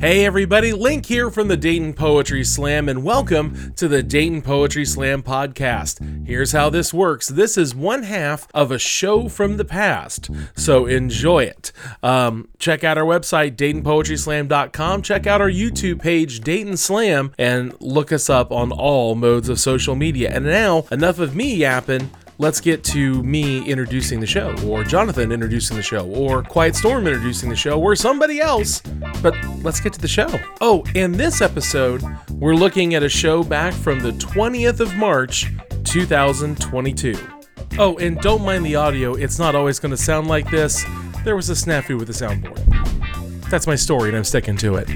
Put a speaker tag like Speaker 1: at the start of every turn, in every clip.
Speaker 1: Hey everybody, Link here from the Dayton Poetry Slam, and welcome to the Dayton Poetry Slam podcast. Here's how this works this is one half of a show from the past, so enjoy it. Um, check out our website, DaytonPoetrySlam.com. Check out our YouTube page, Dayton Slam, and look us up on all modes of social media. And now, enough of me yapping let's get to me introducing the show, or Jonathan introducing the show, or Quiet Storm introducing the show, or somebody else. But let's get to the show. Oh, in this episode, we're looking at a show back from the 20th of March, 2022. Oh, and don't mind the audio, it's not always going to sound like this. There was a snafu with the soundboard. That's my story, and I'm sticking to it.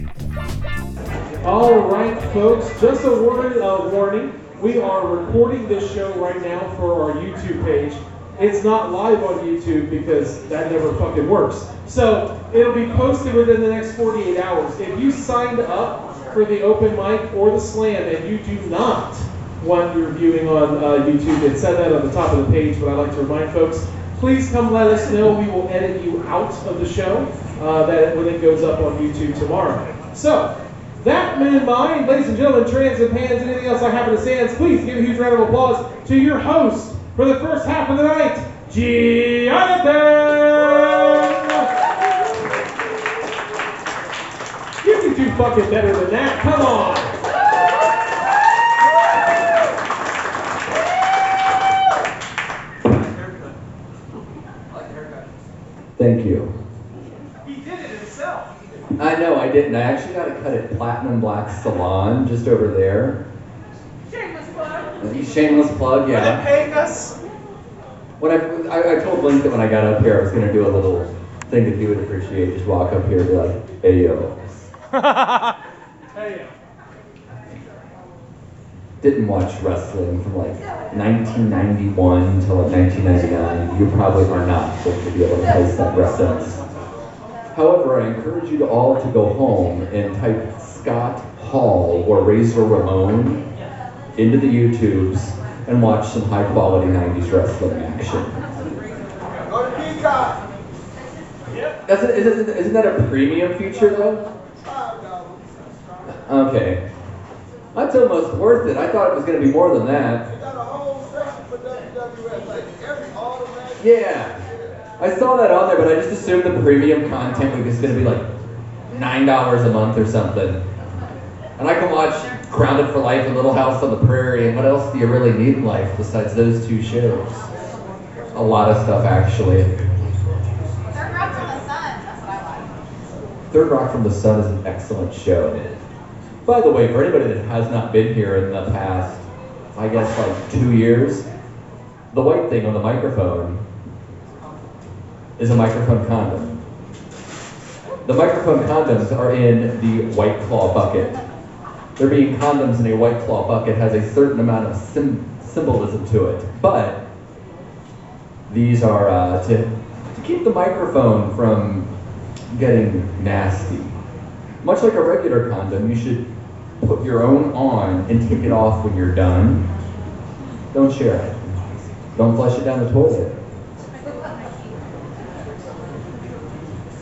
Speaker 2: All right, folks, just a word of warning. We are recording this show right now for our YouTube page. It's not live on YouTube because that never fucking works. So it'll be posted within the next 48 hours. If you signed up for the open mic or the slam and you do not want your viewing on uh, YouTube, it said that on the top of the page, but I'd like to remind folks, please come let us know. We will edit you out of the show uh, that when it goes up on YouTube tomorrow. So, that man mind, ladies and gentlemen, trans and pans, anything else I happen to say, please give a huge round of applause to your host for the first half of the night, Jonathan! You can do fucking better than that. Come on.
Speaker 3: Thank you.
Speaker 2: He did it himself.
Speaker 3: I know I didn't. I actually got it cut at Platinum Black Salon just over there.
Speaker 2: Shameless plug.
Speaker 3: Shameless plug, yeah.
Speaker 2: Are they paying us?
Speaker 3: When I, I, I told Link that when I got up here, I was gonna do a little thing that he would appreciate. Just walk up here and be like, "Hey yo."
Speaker 2: Hey. yo.
Speaker 3: Didn't watch wrestling from like 1991 till like 1999. You probably are not going to be able to place that reference. However, I encourage you to all to go home and type Scott Hall or Razor Ramon into the YouTubes and watch some high quality 90s wrestling action.
Speaker 4: Go to Peacock.
Speaker 3: That's a, isn't, isn't that a premium feature though? Okay. That's almost worth it. I thought it was going to be more than that.
Speaker 4: They got a whole section for WWF, like every all the matches.
Speaker 3: Yeah. I saw that on there, but I just assumed the premium content was going to be like $9 a month or something. And I can watch Grounded for Life and Little House on the Prairie, and what else do you really need in life besides those two shows? A lot of stuff, actually.
Speaker 5: Third Rock from the Sun. That's what I like.
Speaker 3: Third Rock from the Sun is an excellent show. By the way, for anybody that has not been here in the past, I guess like two years, the white thing on the microphone is a microphone condom. The microphone condoms are in the White Claw bucket. There being condoms in a White Claw bucket has a certain amount of sim- symbolism to it, but these are uh, to, to keep the microphone from getting nasty. Much like a regular condom, you should put your own on and take it off when you're done. Don't share it. Don't flush it down the toilet.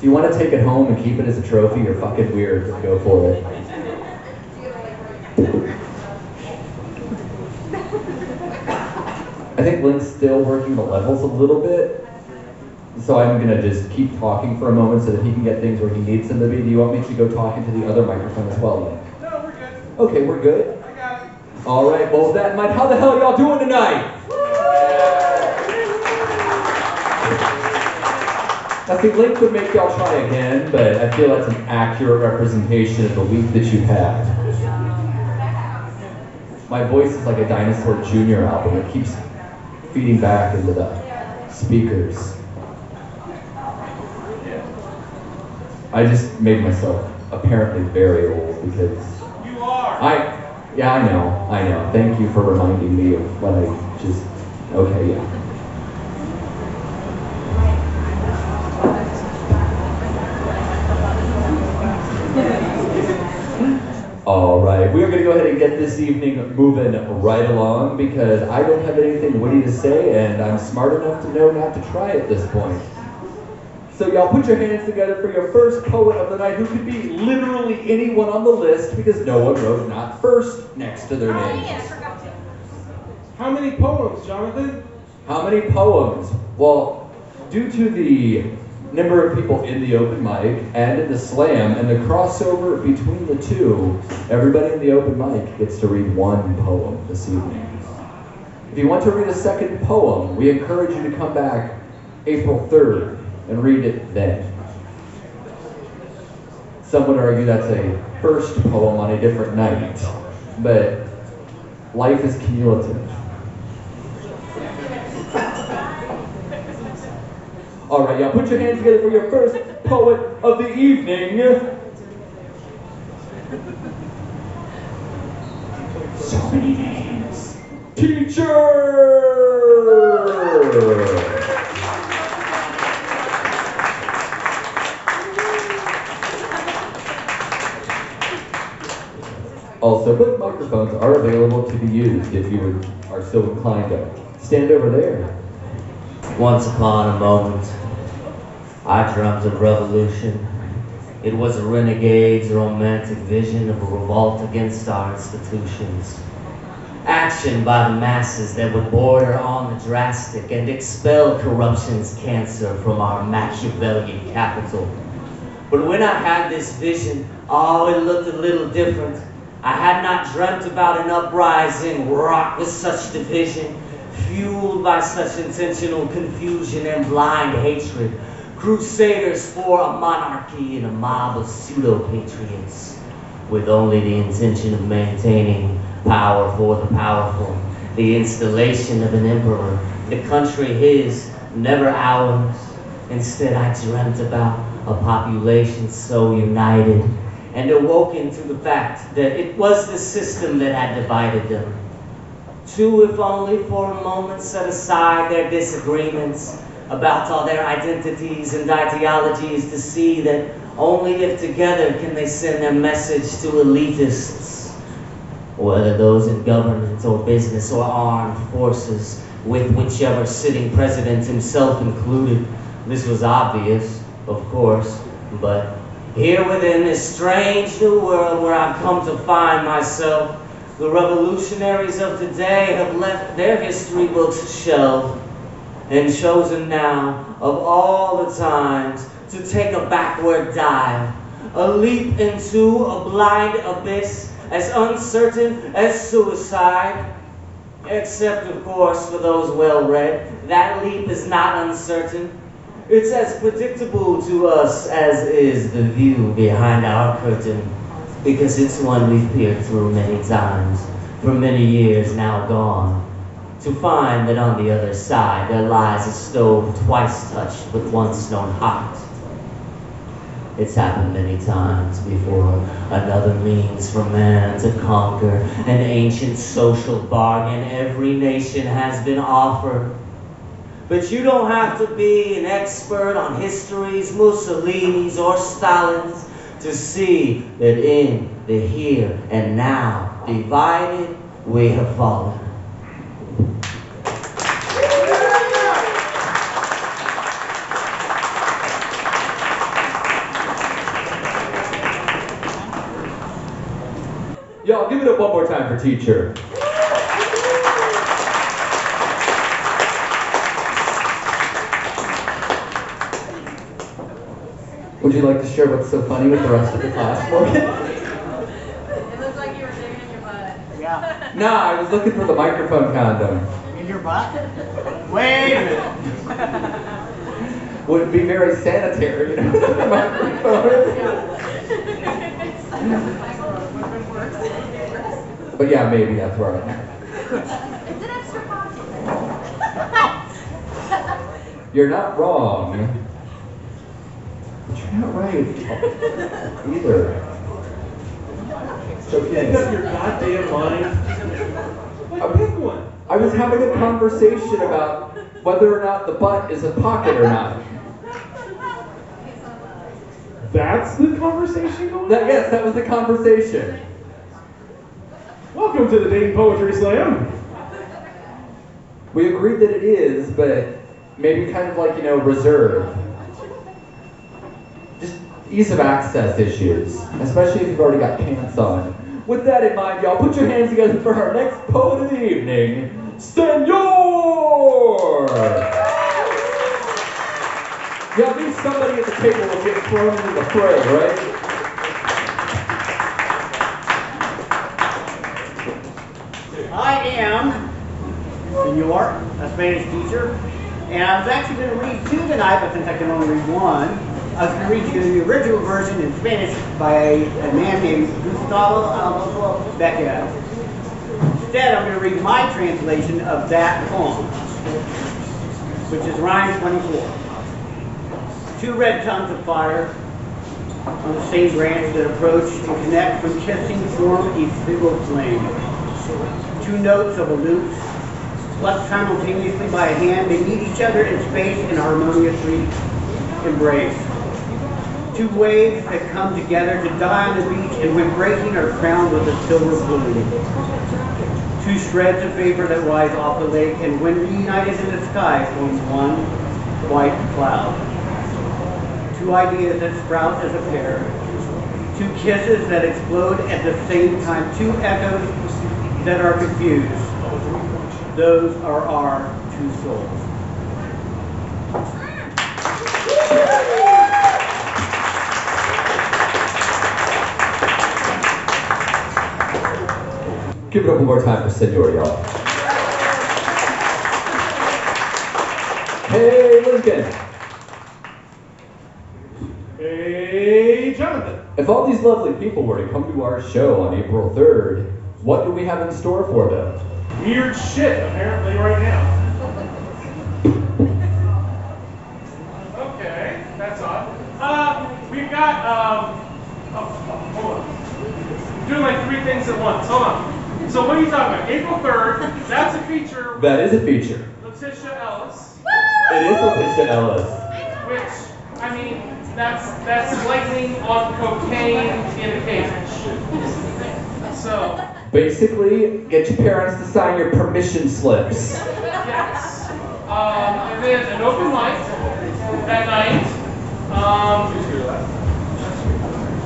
Speaker 3: If you want to take it home and keep it as a trophy, you're fucking weird. Go for it. I think Link's still working the levels a little bit. So I'm gonna just keep talking for a moment so that he can get things where he needs them to be. Do you want me to go talk into the other microphone as well, Link?
Speaker 2: No, we're good.
Speaker 3: Okay, we're good.
Speaker 2: I got it.
Speaker 3: All right. Well, with that in mind, how the hell y'all doing tonight? I think Link would make y'all try again, but I feel that's an accurate representation of the week that you've had. My voice is like a Dinosaur Jr. album. It keeps feeding back into the speakers. I just made myself apparently very old because
Speaker 2: You are.
Speaker 3: I, yeah, I know, I know. Thank you for reminding me of what I just, okay, yeah. All right, we are going to go ahead and get this evening moving right along because I don't have anything witty to say and I'm smart enough to know not to try at this point. So y'all put your hands together for your first poet of the night, who could be literally anyone on the list because no one wrote not first next to their
Speaker 5: Oh, yeah, I
Speaker 3: names.
Speaker 5: forgot to.
Speaker 2: How many poems, Jonathan?
Speaker 3: How many poems? Well, due to the number of people in the open mic and in the slam and the crossover between the two, everybody in the open mic gets to read one poem this evening. If you want to read a second poem, we encourage you to come back April 3rd and read it then. Some would argue that's a first poem on a different night, but life is cumulative. All right, y'all, put your hands together for your first poet of the evening. So many names. Teacher! Also, both microphones are available to be used if you are so inclined to stand over there.
Speaker 6: Once upon a moment, I dreamt of revolution. It was a renegade's romantic vision of a revolt against our institutions. Action by the masses that would border on the drastic and expel corruption's cancer from our Machiavellian capital. But when I had this vision, oh, it looked a little different. I had not dreamt about an uprising wrought with such division, fueled by such intentional confusion and blind hatred. Crusaders for a monarchy and a mob of pseudo patriots, with only the intention of maintaining power for the powerful, the installation of an emperor, the country his, never ours. Instead, I dreamt about a population so united and awoken to the fact that it was the system that had divided them. Two, if only for a moment, set aside their disagreements about all their identities and ideologies to see that only if together can they send their message to elitists, whether those in government or business or armed forces, with whichever sitting president himself included. This was obvious, of course, but here within this strange new world where I've come to find myself, the revolutionaries of today have left their history books shelved and chosen now, of all the times, to take a backward dive, a leap into a blind abyss as uncertain as suicide. Except, of course, for those well read, that leap is not uncertain. It's as predictable to us as is the view behind our curtain, because it's one we've peered through many times, for many years now gone, to find that on the other side there lies a stove twice touched but once known hot. It's happened many times before. Another means for man to conquer an ancient social bargain every nation has been offered. But you don't have to be an expert on histories, Mussolini's, or Stalin's to see that in the here and now, divided, we have fallen.
Speaker 3: Give it up one more time for teacher. Would you like to share what's so funny with the rest of the class, Morgan?
Speaker 5: It looked like you were digging in your butt.
Speaker 7: Yeah.
Speaker 3: no, I was looking for the microphone condom.
Speaker 7: In your butt? Wait a minute.
Speaker 3: Wouldn't be very sanitary, you know, the microphone. But yeah, maybe that's where I am.
Speaker 5: It's an extra pocket.
Speaker 3: You're not wrong. But you're not right either. So
Speaker 2: Make up your goddamn mind. Like, pick one.
Speaker 3: I was having a conversation about whether or not the butt is a pocket or not.
Speaker 2: That's the conversation going
Speaker 3: That,
Speaker 2: on?
Speaker 3: yes, that was the conversation.
Speaker 2: To the Dayton Poetry Slam.
Speaker 3: We agreed that it is, but maybe kind of like, you know, reserve. Just ease of access issues, especially if you've already got pants on. With that in mind, y'all, put your hands together for our next poet of the evening, Senor! Yeah, at least somebody at the table will get thrown into the fray, right?
Speaker 7: Am Senor, a Spanish teacher, and I was actually going to read two tonight, but since I can only read one, I was going to read you the original version in Spanish by a man named Gustavo Adolfo Bécquer. Instead, I'm going to read my translation of that poem, which is Rhyme 24. Two red tongues of fire on the same branch that approach and connect from kissing form a single flame. Two notes of a lute, plucked simultaneously by a hand, they meet each other in space and harmoniously embrace. Two waves that come together to die on the beach and when breaking are crowned with a silver bloom. Two shreds of vapor that rise off the lake and when reunited in the sky forms one white cloud. Two ideas that sprout as a pair. Two kisses that explode at the same time. Two echoes that are confused. Those are our two souls.
Speaker 3: Give it up one more time for Senor, y'all. Hey, Lincoln.
Speaker 2: Hey, Jonathan.
Speaker 3: If all these lovely people were to come to our show on April 3rd, what do we have in store for them?
Speaker 2: Weird shit, apparently, right now. Okay, that's odd. Uh, we've got, um, oh, oh, hold on. Doing like three things at once. Hold on. So what are you talking about? April 3rd, that's a feature
Speaker 3: That is a feature.
Speaker 2: Letitia Ellis,
Speaker 3: It is Letitia Ellis.
Speaker 2: which, I mean, that's, that's lightning on cocaine in a cage. So,
Speaker 3: Basically, get your parents to sign your permission slips.
Speaker 2: Yes. Um, and then an open mic that night. Um,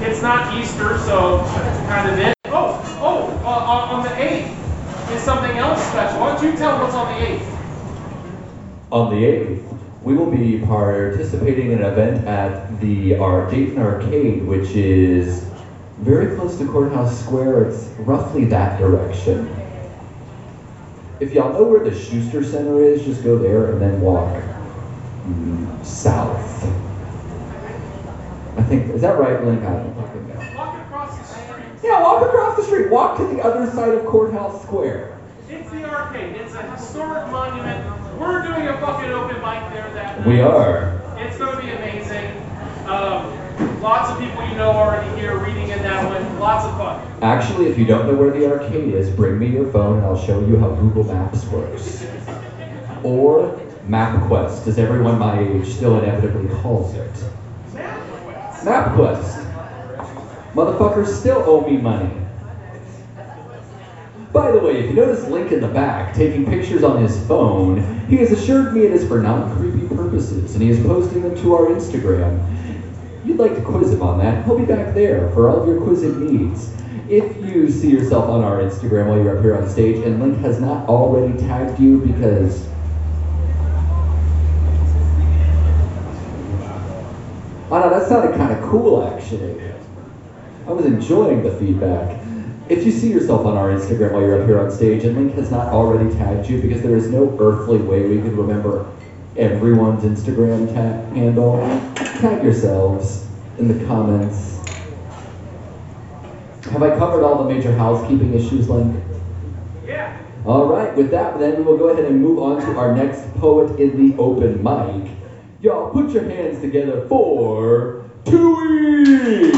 Speaker 2: it's not Easter, so kind of it. Oh, oh, uh, on on the 8th is something else special. Why don't you tell what's on the 8th?
Speaker 3: On the 8th, we will be participating in an event at the our Dayton Arcade, which is very close to Courthouse Square. It's roughly that direction. If y'all know where the Schuster Center is, just go there and then walk mm, south. I think, is that right, Link? I don't fucking know.
Speaker 2: Walk across the street.
Speaker 3: Yeah, walk across the street. Walk to the other side of Courthouse Square.
Speaker 2: It's the arcade. It's a historic monument. We're doing a fucking open mic there that night.
Speaker 3: We are.
Speaker 2: It's going to be amazing. Um, lots of people you know already here reading in that one. Lots of fun.
Speaker 3: Actually, if you don't know where the arcade is, bring me your phone and I'll show you how Google Maps works. Or MapQuest, as everyone my age still inevitably calls it. MapQuest. MapQuest. Motherfuckers still owe me money. By the way, if you notice Link in the back taking pictures on his phone, he has assured me it is for non-creepy purposes, and he is posting them to our Instagram. You'd like to quiz him on that, he'll be back there for all of your quizzing needs. If you see yourself on our Instagram while you're up here on stage and Link has not already tagged you because Oh no, that sounded kind of cool actually. I was enjoying the feedback. If you see yourself on our Instagram while you're up here on stage and Link has not already tagged you because there is no earthly way we could remember everyone's Instagram ta- handle, tag yourselves in the comments. Have I covered all the major housekeeping issues, Link?
Speaker 2: Yeah.
Speaker 3: All right, with that, then we will go ahead and move on to our next poet in the open mic. Y'all, put your hands together for Tooey!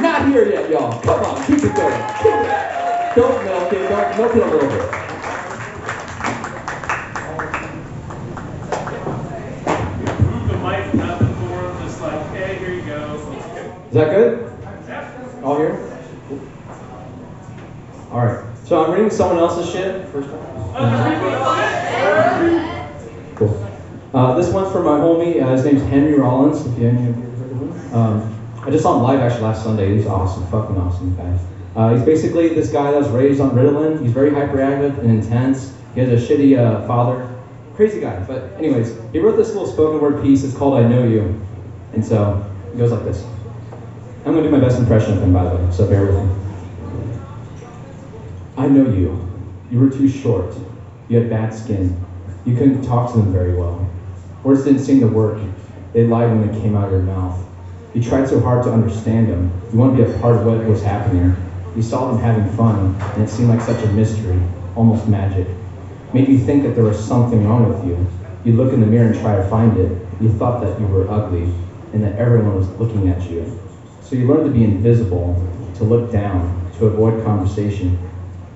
Speaker 3: Not here yet, y'all. Come on, keep it going. Keep it. Don't melt it. Don't melt it a little bit.
Speaker 2: Move the mic up and forth, just like, hey, here you go.
Speaker 3: Is that good?
Speaker 8: All here? All right. So I'm reading someone else's shit first time.
Speaker 2: Uh, read what it said.
Speaker 8: Uh, this one's for my homie. Uh, his name's Henry Rollins. If you any of you heard of him. Um, I just saw him live actually last Sunday. He's awesome, fucking awesome guy. Uh, he's basically this guy that was raised on Ritalin. He's very hyperactive and intense. He has a shitty uh, father. Crazy guy. But anyways, he wrote this little spoken word piece. It's called "I Know You," and so it goes like this. I'm gonna do my best impression of him, by the way. So bear with me. I know you. You were too short. You had bad skin. You couldn't talk to them very well. Words didn't seem to work. They lied when they came out of your mouth. You tried so hard to understand them. You wanted to be a part of what was happening. You saw them having fun, and it seemed like such a mystery, almost magic. Made you think that there was something wrong with you. You look in the mirror and try to find it. You thought that you were ugly, and that everyone was looking at you. So you learned to be invisible, to look down, to avoid conversation.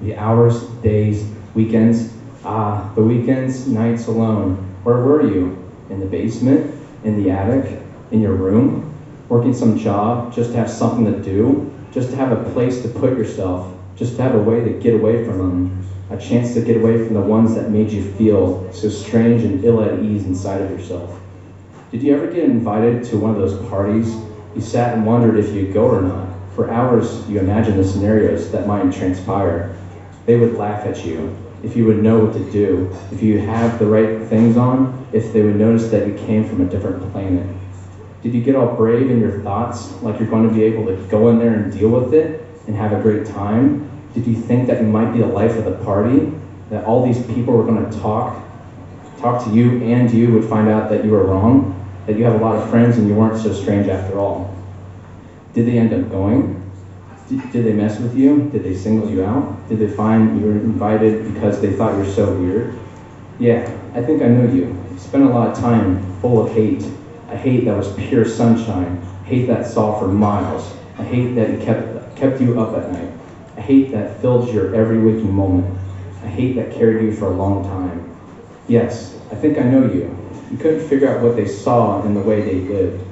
Speaker 8: The hours, days, weekends, ah, the weekends, nights alone. Where were you? In the basement? In the attic? In your room? Working some job just to have something to do? Just to have a place to put yourself? Just to have a way to get away from them? A chance to get away from the ones that made you feel so strange and ill at ease inside of yourself? Did you ever get invited to one of those parties? You sat and wondered if you'd go or not. For hours, you imagined the scenarios that might transpire. They would laugh at you, if you would know what to do, if you have the right things on, if they would notice that you came from a different planet. Did you get all brave in your thoughts, like you're going to be able to go in there and deal with it and have a great time? Did you think that you might be the life of the party? That all these people were going to talk, talk to you and you would find out that you were wrong? That you have a lot of friends and you weren't so strange after all? Did they end up going? Did, did they mess with you? Did they single you out? Did they find you were invited because they thought you're so weird? Yeah, I think I know you. You spent a lot of time full of hate. A hate that was pure sunshine. Hate that saw for miles. I hate that it kept kept you up at night. A hate that filled your every waking moment. I hate that carried you for a long time. Yes, I think I know you. You couldn't figure out what they saw in the way they lived.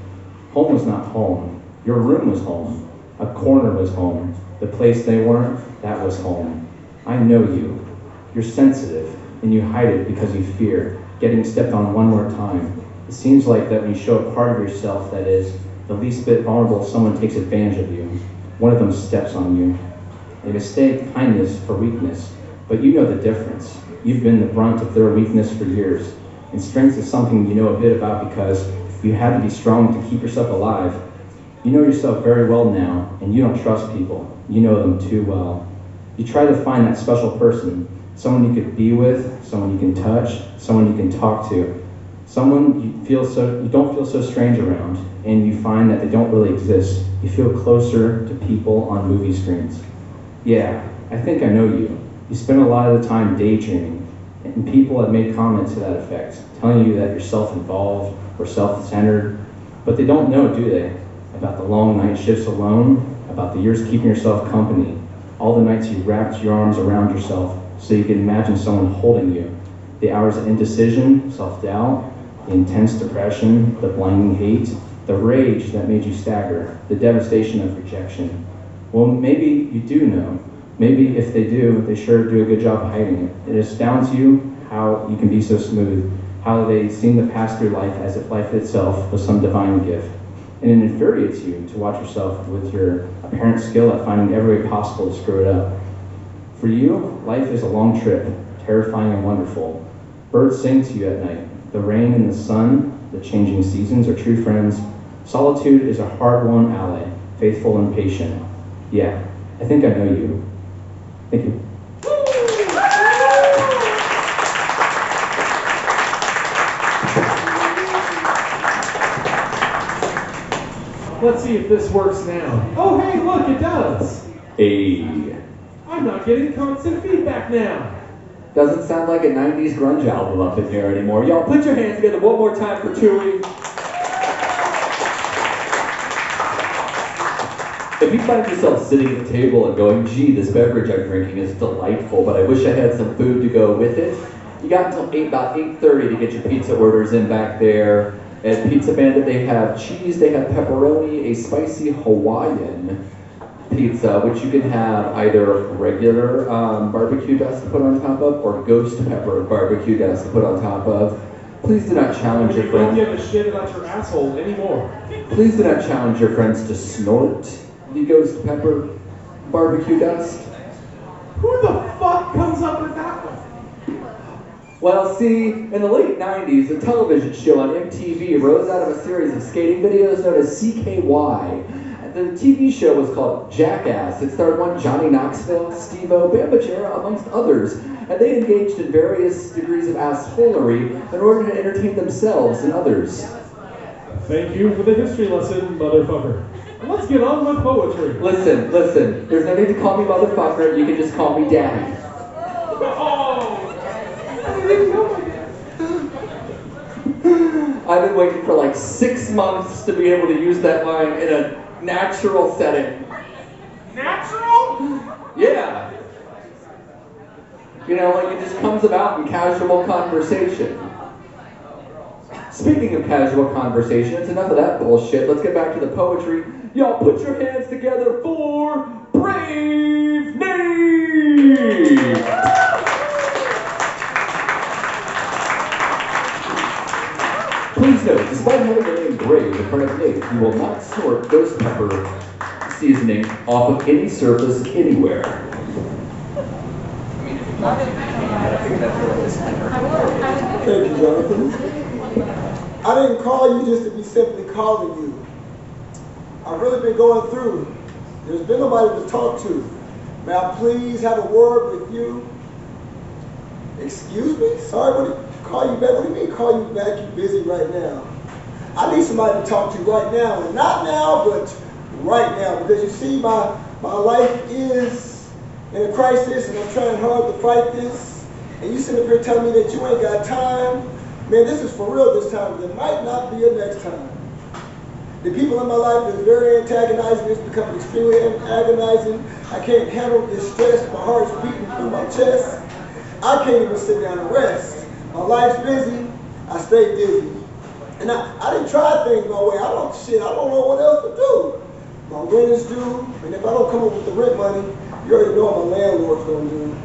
Speaker 8: Home was not home. Your room was home. A corner was home. The place they weren't, that was home. I know you. You're sensitive, and you hide it because you fear getting stepped on one more time. It seems like that when you show a part of yourself that is the least bit vulnerable, someone takes advantage of you. One of them steps on you. They mistake kindness for weakness, but you know the difference. You've been the brunt of their weakness for years, and strength is something you know a bit about because you had to be strong to keep yourself alive. You know yourself very well now, and you don't trust people. You know them too well. You try to find that special person, someone you could be with, someone you can touch, someone you can talk to, someone you feel so you don't feel so strange around, and you find that they don't really exist. You feel closer to people on movie screens. Yeah, I think I know you. You spend a lot of the time daydreaming, and people have made comments to that effect, telling you that you're self-involved or self-centered, but they don't know, do they? About the long night shifts alone, about the years keeping yourself company, all the nights you wrapped your arms around yourself so you could imagine someone holding you, the hours of indecision, self-doubt, intense depression, the blinding hate, the rage that made you stagger, the devastation of rejection. Well, maybe you do know. Maybe if they do, they sure do a good job hiding it. It astounds you how you can be so smooth, how they seem to pass through life as if life itself was some divine gift. And it infuriates you to watch yourself with your apparent skill at finding every way possible to screw it up. For you, life is a long trip, terrifying and wonderful. Birds sing to you at night. The rain and the sun, the changing seasons are true friends. Solitude is a hard-won ally, faithful and patient. Yeah, I think I know you. Thank you.
Speaker 2: Let's see if this works now. Oh, hey, look, it does.
Speaker 3: Hey.
Speaker 2: I'm not getting constant feedback now.
Speaker 3: Doesn't sound like a 90s grunge album up in here anymore. Y'all put your hands together one more time for Tooey. If you find yourself sitting at the table and going, gee, this beverage I'm drinking is delightful, but I wish I had some food to go with it, you got until 8, about 8.30 to get your pizza orders in back there. At Pizza Bandit, they have cheese, they have pepperoni, a spicy Hawaiian pizza, which you can have either regular um, barbecue dust to put on top of or ghost pepper barbecue dust to put on top of. Please do not challenge your
Speaker 2: you don't give a shit about your asshole anymore.
Speaker 3: Please do not challenge your friends to snort the ghost pepper barbecue dust.
Speaker 2: Who the fuck comes up with that one?
Speaker 3: Well, see, in the late 90s, a television show on MTV rose out of a series of skating videos known as CKY. The TV show was called Jackass. It starred one Johnny Knoxville, Steve-O, Bam Margera, amongst others. And they engaged in various degrees of assholery in order to entertain themselves and others.
Speaker 2: Thank you for the history lesson, motherfucker. Let's get on with poetry.
Speaker 3: Listen, listen, there's no need to call me motherfucker, you can just call me daddy.
Speaker 2: Oh! I didn't know my dad.
Speaker 3: I've been waiting for like six months to be able to use that line in a natural setting.
Speaker 2: Natural?
Speaker 3: Yeah. You know, like it just comes about in casual conversation. Speaking of casual conversations, enough of that bullshit. Let's get back to the poetry. Y'all put your hands together for Brave Nate! Despite having name Brave in front of Nate, you will not snort ghost pepper seasoning off of any surface anywhere.
Speaker 4: Thank you, Jonathan. I didn't call you just to be simply calling you. I've really been going through. There's been nobody to talk to. May I please have a word with you? Excuse me? Sorry, what do you, call you back? What do you mean call you back? You're busy right now? I need somebody to talk to right now, and not now, but right now, because you see, my my life is in a crisis, and I'm trying hard to fight this. And you sitting up here telling me that you ain't got time. Man, this is for real this time. There might not be a next time. The people in my life is very antagonizing. It's becoming extremely agonizing. I can't handle this stress. My heart's beating through my chest. I can't even sit down and rest. My life's busy. I stay busy. And I, I didn't try things my way. I don't shit. I don't know what else to do. My rent is due, and if I don't come up with the rent money, you already know what my landlord's gonna do.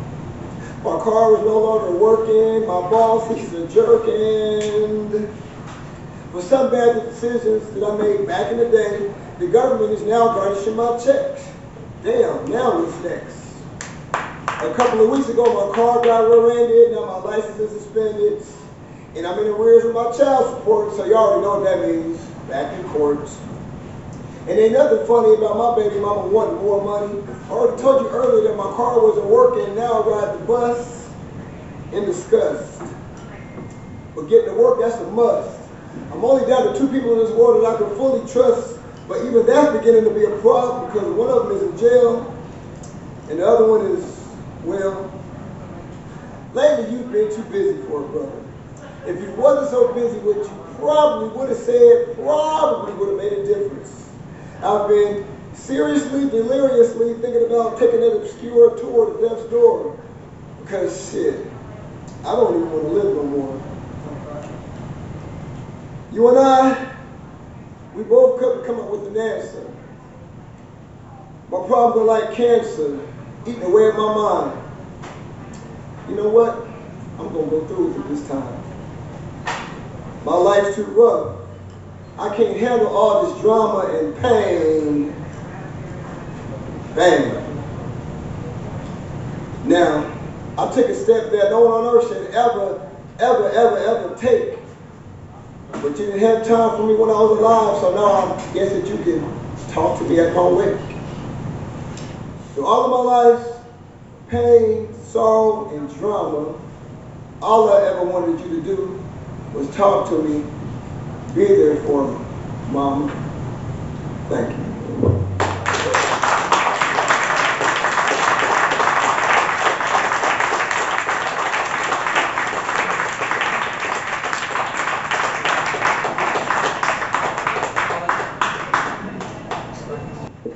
Speaker 4: My car is no longer working. My boss, he's a jerk, and for some bad decisions that I made back in the day, the government is now garnishing my checks. Damn, now what's next? A couple of weeks ago, my car got rear-ended. Now my license is suspended, and I'm in arrears with my child support. So you already know what that means. Back in court. And ain't nothing funny about my baby mama wanting more money. I already told you earlier that my car wasn't working. Now I ride the bus in disgust. But getting to work, that's a must. I'm only down to two people in this world that I can fully trust. But even that's beginning to be a problem because one of them is in jail and the other one is, well, lately you've been too busy for a brother. If you wasn't so busy, what you probably would have said probably would have made a difference. I've been seriously, deliriously thinking about taking that obscure tour to death's door. Because shit, I don't even want to live no more. You and I, we both couldn't come up with an answer. My problems are like cancer, eating away at my mind. You know what? I'm gonna go through with it this time. My life's too rough. I can't handle all this drama and pain. Bang. Now, I took a step that no one on earth should ever, ever, ever, ever take. But you didn't have time for me when I was alive, so now I guess that you can talk to me at my wake. All of my life, pain, sorrow, and drama, all I ever wanted you to do was talk to me be there for me, Mom. Thank you.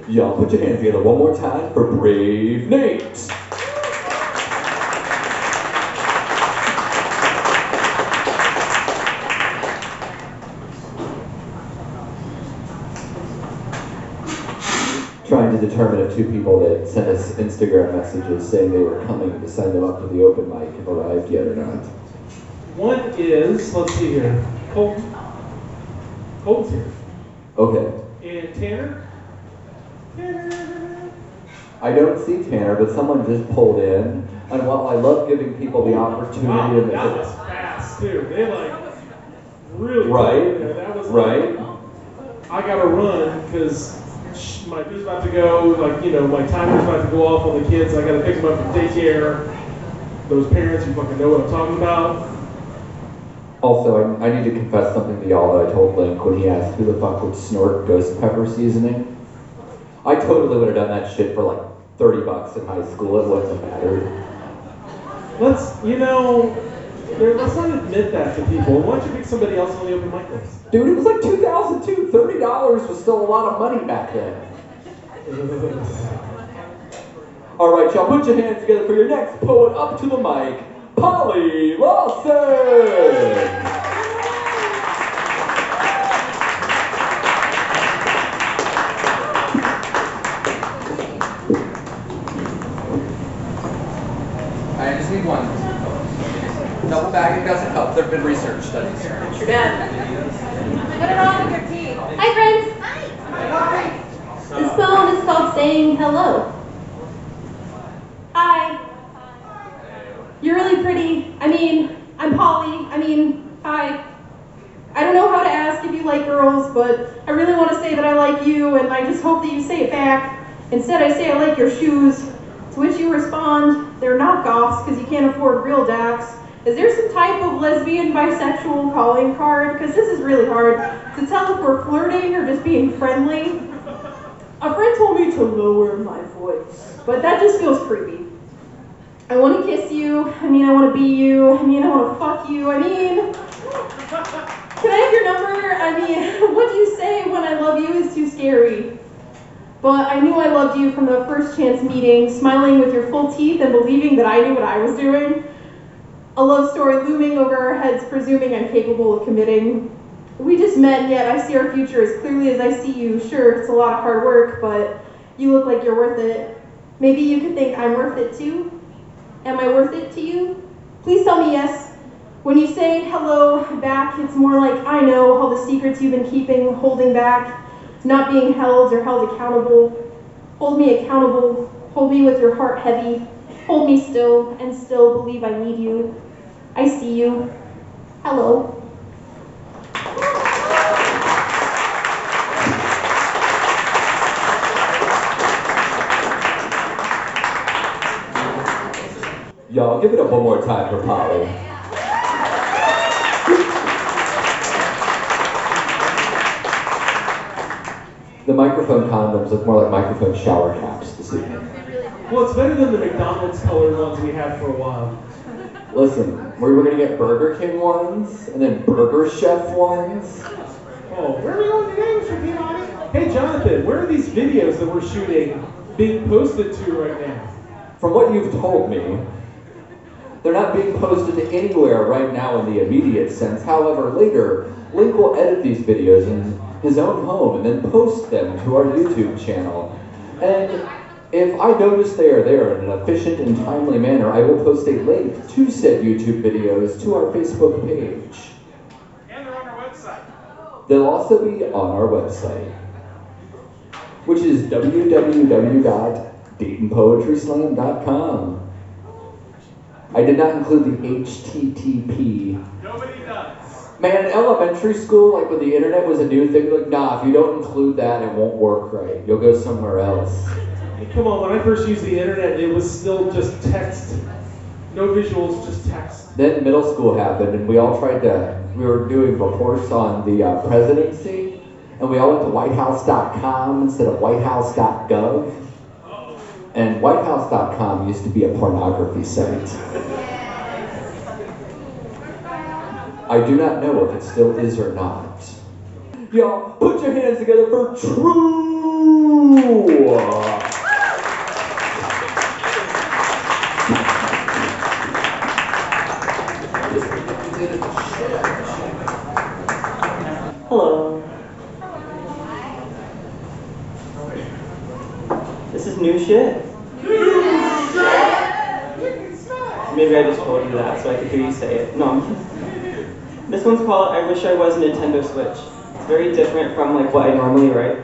Speaker 3: Y'all put your hands together one more time for Brave Nate. Trying to determine if two people that sent us Instagram messages saying they were coming to sign them up for the open mic have arrived yet or not.
Speaker 2: One is, let's see here, Colton. Colton's here.
Speaker 3: Okay.
Speaker 2: And Tanner? Tanner.
Speaker 3: I don't see Tanner, but someone just pulled in. And while I love giving people the opportunity
Speaker 2: Wow,
Speaker 3: to
Speaker 2: that was fast too. They like really
Speaker 3: Right,
Speaker 2: that was
Speaker 3: right.
Speaker 2: I gotta run because my bee's about to go. Like you know, my timer's about to go off on the kids. I gotta pick them up from daycare. Those parents, you fucking know what I'm talking about.
Speaker 3: Also, I, I need to confess something to y'all that I told Link when he asked who the fuck would snort ghost pepper seasoning. I totally would have done that shit for like 30 bucks in high school. It wouldn't have mattered.
Speaker 2: Let's, you know, let's not admit that to people. Why don't you pick somebody else on the open mic list?
Speaker 3: Dude, it was like 2002. $30 was still a lot of money back then. All right, y'all, put your hands together for your next poet up to the mic, Polly Lawson.
Speaker 9: I just need one. Double bagging doesn't help. There have been research studies.
Speaker 10: Your dad. What are wrong with your teeth?
Speaker 11: Hi, friends.
Speaker 10: Hi.
Speaker 11: This poem is called Saying Hello. Hi. You're really pretty. I mean, I'm Polly. I mean, hi. I don't know how to ask if you like girls, but I really want to say that I like you, and I just hope that you say it back. Instead, I say I like your shoes, to which you respond, they're knockoffs because you can't afford real Dax. Is there some type of bisexual calling card? Because this is really hard to tell if we're flirting or just being friendly. A friend told me to lower my voice, but that just feels creepy. I want to kiss you. I mean, I want to be you. I mean, I want to fuck you. I mean, can I have your number? I mean, what do you say when I love you is too scary. But I knew I loved you from the first chance meeting, smiling with your full teeth and believing that I knew what I was doing. A love story looming over our heads, presuming I'm capable of committing. We just met, yet I see our future as clearly as I see you. Sure, it's a lot of hard work, but you look like you're worth it. Maybe you could think I'm worth it too? Am I worth it to you? Please tell me yes. When you say hello back, it's more like I know all the secrets you've been keeping, holding back, not being held or held accountable. Hold me accountable. Hold me with your heart heavy. Hold me still and still believe I need you. I see you. Hello.
Speaker 3: Y'all, give it up one more time for Polly. The microphone condoms look more like microphone shower caps this evening.
Speaker 2: Well, it's better than the McDonald's colored ones we had for a while.
Speaker 3: Listen, we were gonna get Burger King ones, and then Burger Chef ones.
Speaker 2: Oh, where are we going today, Mr. Peabody? Hey, Jonathan, where are these videos that we're shooting being posted to right now?
Speaker 3: From what you've told me, they're not being posted to anywhere right now in the immediate sense. However, later, Link will edit these videos in his own home and then post them to our YouTube channel. And if I notice they are there in an efficient and timely manner, I will post a link to said YouTube videos to our Facebook page.
Speaker 2: And they're on our website.
Speaker 3: They'll also be on our website, which is www.daytonpoetryslam.com. I did not include the HTTP.
Speaker 2: Nobody does.
Speaker 3: Man, in elementary school, like when the internet was a new thing, like, nah, if you don't include that, it won't work right. You'll go somewhere else.
Speaker 2: Come on, when I first used the internet, it was still just text. No visuals, just text.
Speaker 3: Then middle school happened, and we all tried to, we were doing reports on the uh, presidency, and we all went to whitehouse.com instead of whitehouse.gov. And whitehouse.com used to be a pornography site. I do not know if it still is or not. Y'all, put your hands together for True!
Speaker 12: Hello. This is new shit. Maybe I just told you that so I could hear you say it. No, This one's called I Wish I Was a Nintendo Switch. It's very different from like what I normally write.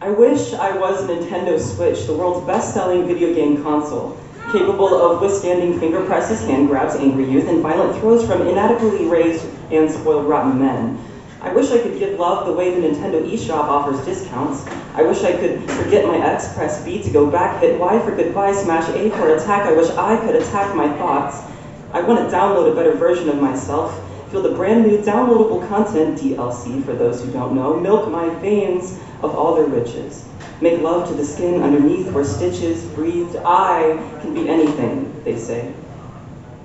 Speaker 12: I wish I was a Nintendo Switch, the world's best-selling video game console, capable of withstanding finger presses, hand grabs, angry youth, and violent throws from inadequately raised and spoiled rotten men. I wish I could give love the way the Nintendo eShop offers discounts. I wish I could forget my X, press B to go back, hit Y for goodbye, smash A for attack. I wish I could attack my thoughts. I want to download a better version of myself, feel the brand new downloadable content, DLC for those who don't know, milk my veins of all their riches. Make love to the skin underneath where stitches breathed. I can be anything, they say.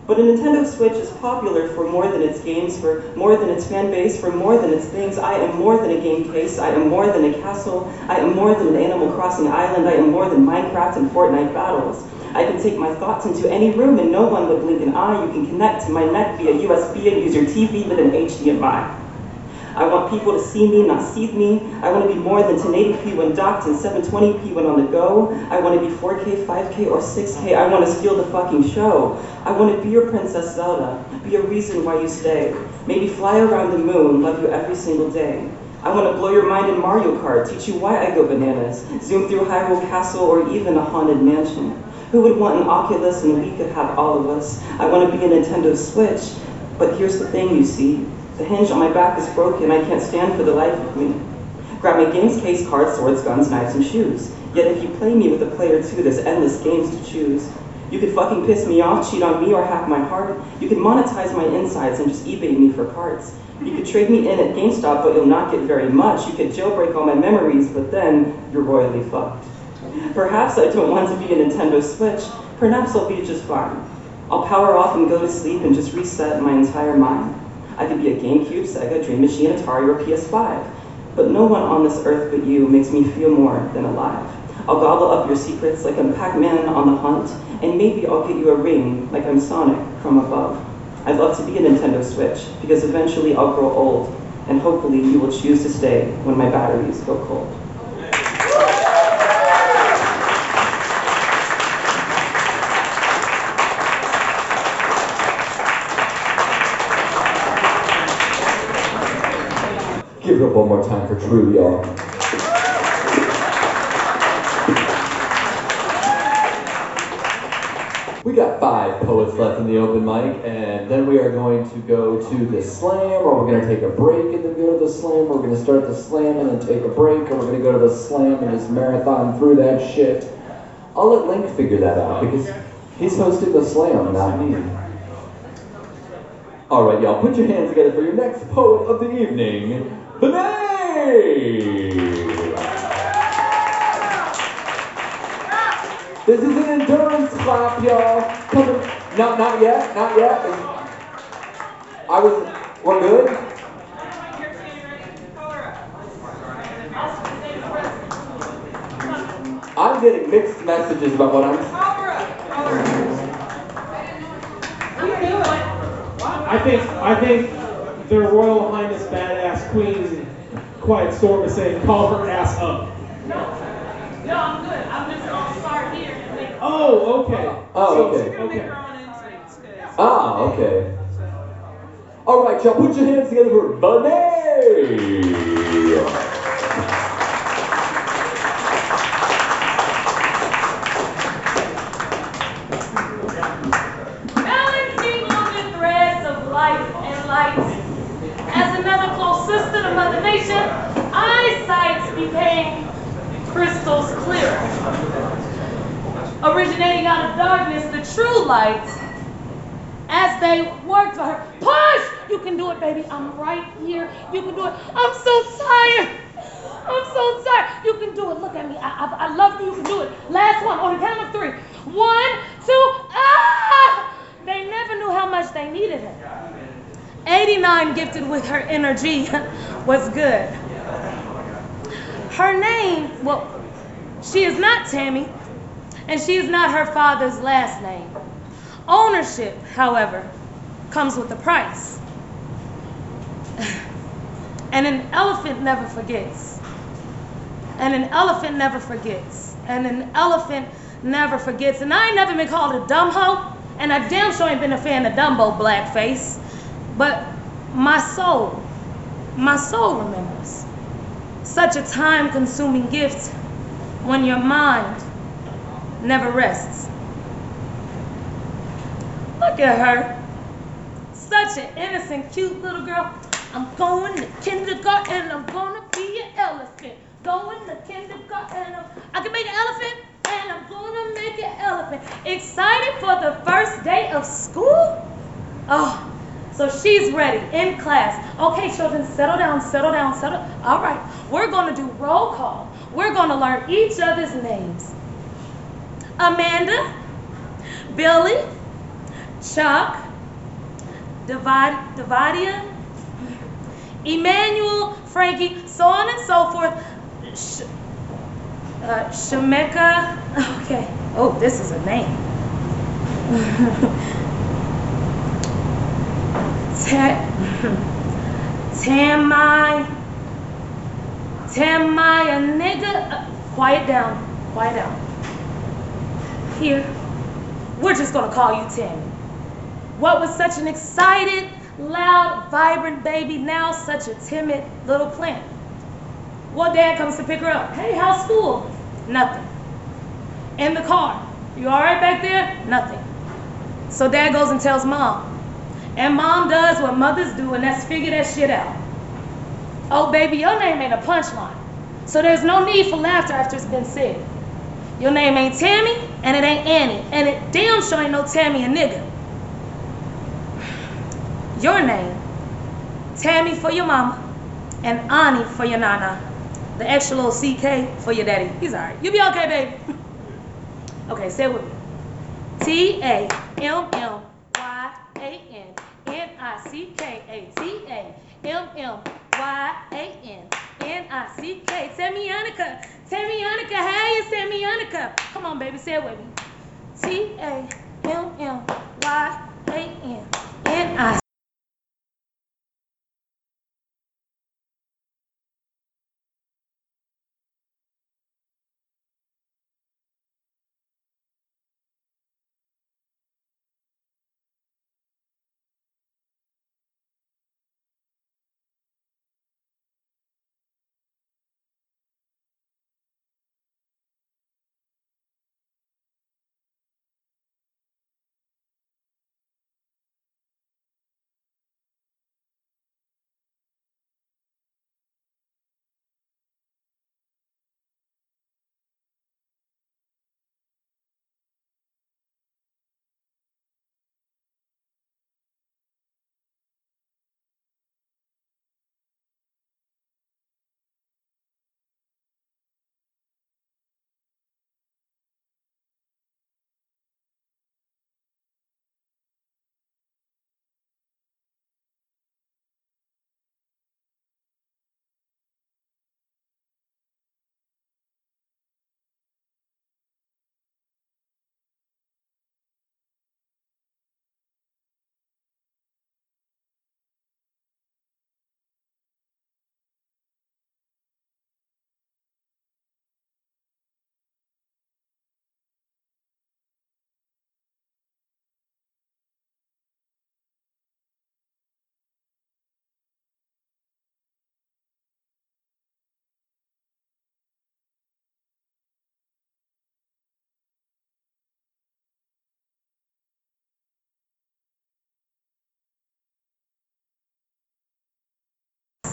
Speaker 12: But a Nintendo Switch is popular for more than its games, for more than its fan base, for more than its things. I am more than a game case. I am more than a castle. I am more than an Animal Crossing island. I am more than Minecraft and Fortnite battles. I can take my thoughts into any room and no one would blink an eye. You can connect to my neck via USB and use your TV with an HDMI. I want people to see me, not see me. I want to be more than 1080p when docked and 720p when on the go. I want to be 4K, 5K, or 6K. I want to steal the fucking show. I want to be your Princess Zelda, be a reason why you stay. Maybe fly around the moon, love you every single day. I want to blow your mind in Mario Kart, teach you why I go bananas, zoom through Hyrule Castle or even a haunted mansion. Who would want an Oculus and we could have all of us? I want to be a Nintendo Switch, but here's the thing you see. The hinge on my back is broken. I can't stand for the life of me. Grab my games case, cards, swords, guns, knives, and shoes. Yet if you play me with a player too, there's endless games to choose. You could fucking piss me off, cheat on me, or hack my heart. You could monetize my insides and just eBay me for parts. You could trade me in at GameStop, but you'll not get very much. You could jailbreak all my memories, but then you're royally fucked. Perhaps I don't want to be a Nintendo Switch. Perhaps I'll be just fine. I'll power off and go to sleep and just reset my entire mind. I could be a GameCube, Sega, Dream Machine, Atari, or PS5. But no one on this earth but you makes me feel more than alive. I'll gobble up your secrets like I'm Pac-Man on the hunt, and maybe I'll get you a ring like I'm Sonic from above. I'd love to be a Nintendo Switch, because eventually I'll grow old, and hopefully you will choose to stay when my batteries go cold.
Speaker 3: Give it up one more time for True, y'all. We got five poets left in the open mic, and then we are going to go to the slam, or we're going to take a break and then go to the slam, we're going to start the slam and then take a break, or we're going to go to the slam and just marathon through that shit. I'll let Link figure that out because he's hosting the slam, not me. All right, y'all, put your hands together for your next poet of the evening, This is an endurance clap, y'all. Coming, not, not yet, not yet. I was, we're good? I'm getting mixed messages about what I'm.
Speaker 2: I think I think their Royal Highness Badass Queen Quiet Storm is saying call her ass up.
Speaker 13: No, no, I'm good. I'm just gonna start here. and then-
Speaker 2: Oh, okay.
Speaker 3: Oh,
Speaker 2: So-
Speaker 3: okay.
Speaker 2: okay.
Speaker 3: Ah, okay. All right, y'all, put your hands together for Venae!
Speaker 13: Balancing on the threads of life and light. As another close sister to Mother Nature, eyesight became crystals clear. Originating out of darkness, the true light, as they worked for her. Push! You can do it, baby. I'm right here. You can do it. I'm so tired. I'm so tired. You can do it. Look at me. I, I, I love you. You can do it. Last one on the count of three. One, two, ah! They never knew how much they needed her. 89 gifted with her energy was good. Her name, well, she is not Tammy, and she is not her father's last name. Ownership, however, comes with a price. And an elephant never forgets. And an elephant never forgets. And an elephant never forgets. And I ain't never been called a dumb hoe, and I damn sure ain't been a fan of Dumbo blackface. But my soul, my soul remembers. Such a time consuming gift when your mind never rests. Look at her. Such an innocent, cute little girl. I'm going to kindergarten. I'm gonna be an elephant. Going to kindergarten. I can make an elephant, and I'm gonna make an elephant. Excited for the first day of school? Oh, so she's ready in class. Okay, children, settle down, settle down, settle. All right, we're gonna do roll call. We're gonna learn each other's names. Amanda, Billy, Chuck, Dividia, Emmanuel, Frankie, so on and so forth. Sh- uh, Shemeka. Okay. Oh, this is a name. Ta- Tamai. Tamai, a nigga. Uh, quiet down. Quiet down. Here. We're just gonna call you Tammy. What was such an excited, loud, vibrant baby, now such a timid little plant? Well, dad comes to pick her up. Hey, how's school? Nothing. In the car. You all right back there? Nothing. So dad goes and tells mom. And mom does what mothers do, and that's figure that shit out. Oh, baby, your name ain't a punchline. So there's no need for laughter after it's been said. Your name ain't Tammy, and it ain't Annie, and it damn sure ain't no Tammy a nigga. Your name, Tammy for your mama, and Annie for your nana. The extra little CK for your daddy. He's alright. You'll be okay, baby. okay, say it with me. T A M M Y A N I C K A T A M M Y A N N I C K. Semionica. Semionica. Hey, it's Semionica. Come on, baby, say it with me. T A M M Y A N N I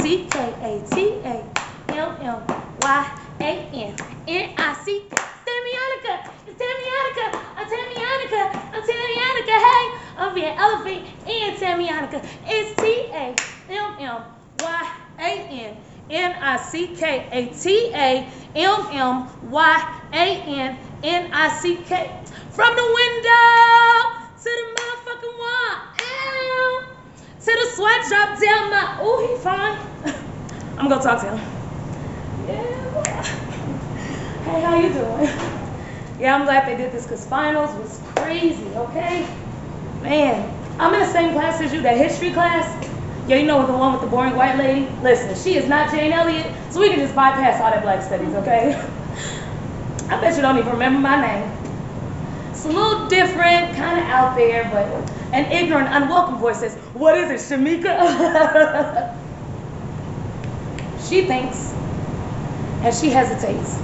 Speaker 13: C K A T A M M Y A N N I C K. Semionica, it's Semionica, I'm Semionica, I'm Semionica, hey, I'm being elephant and Semionica. It's T A M M Y A N N I C K A T A M M Y A N N I C K. From the window to the motherfucking wall. To the sweat drop down my. Oh, he fine. I'm gonna talk to him. Yeah. Hey, how you doing? Yeah, I'm glad they did this because finals was crazy. Okay, man. I'm in the same class as you, that history class. Yeah, you know the one with the boring white lady. Listen, she is not Jane Elliott, so we can just bypass all that black studies. Okay. I bet you don't even remember my name. A little different, kind of out there, but an ignorant, unwelcome voice says, What is it, Shamika? she thinks and she hesitates.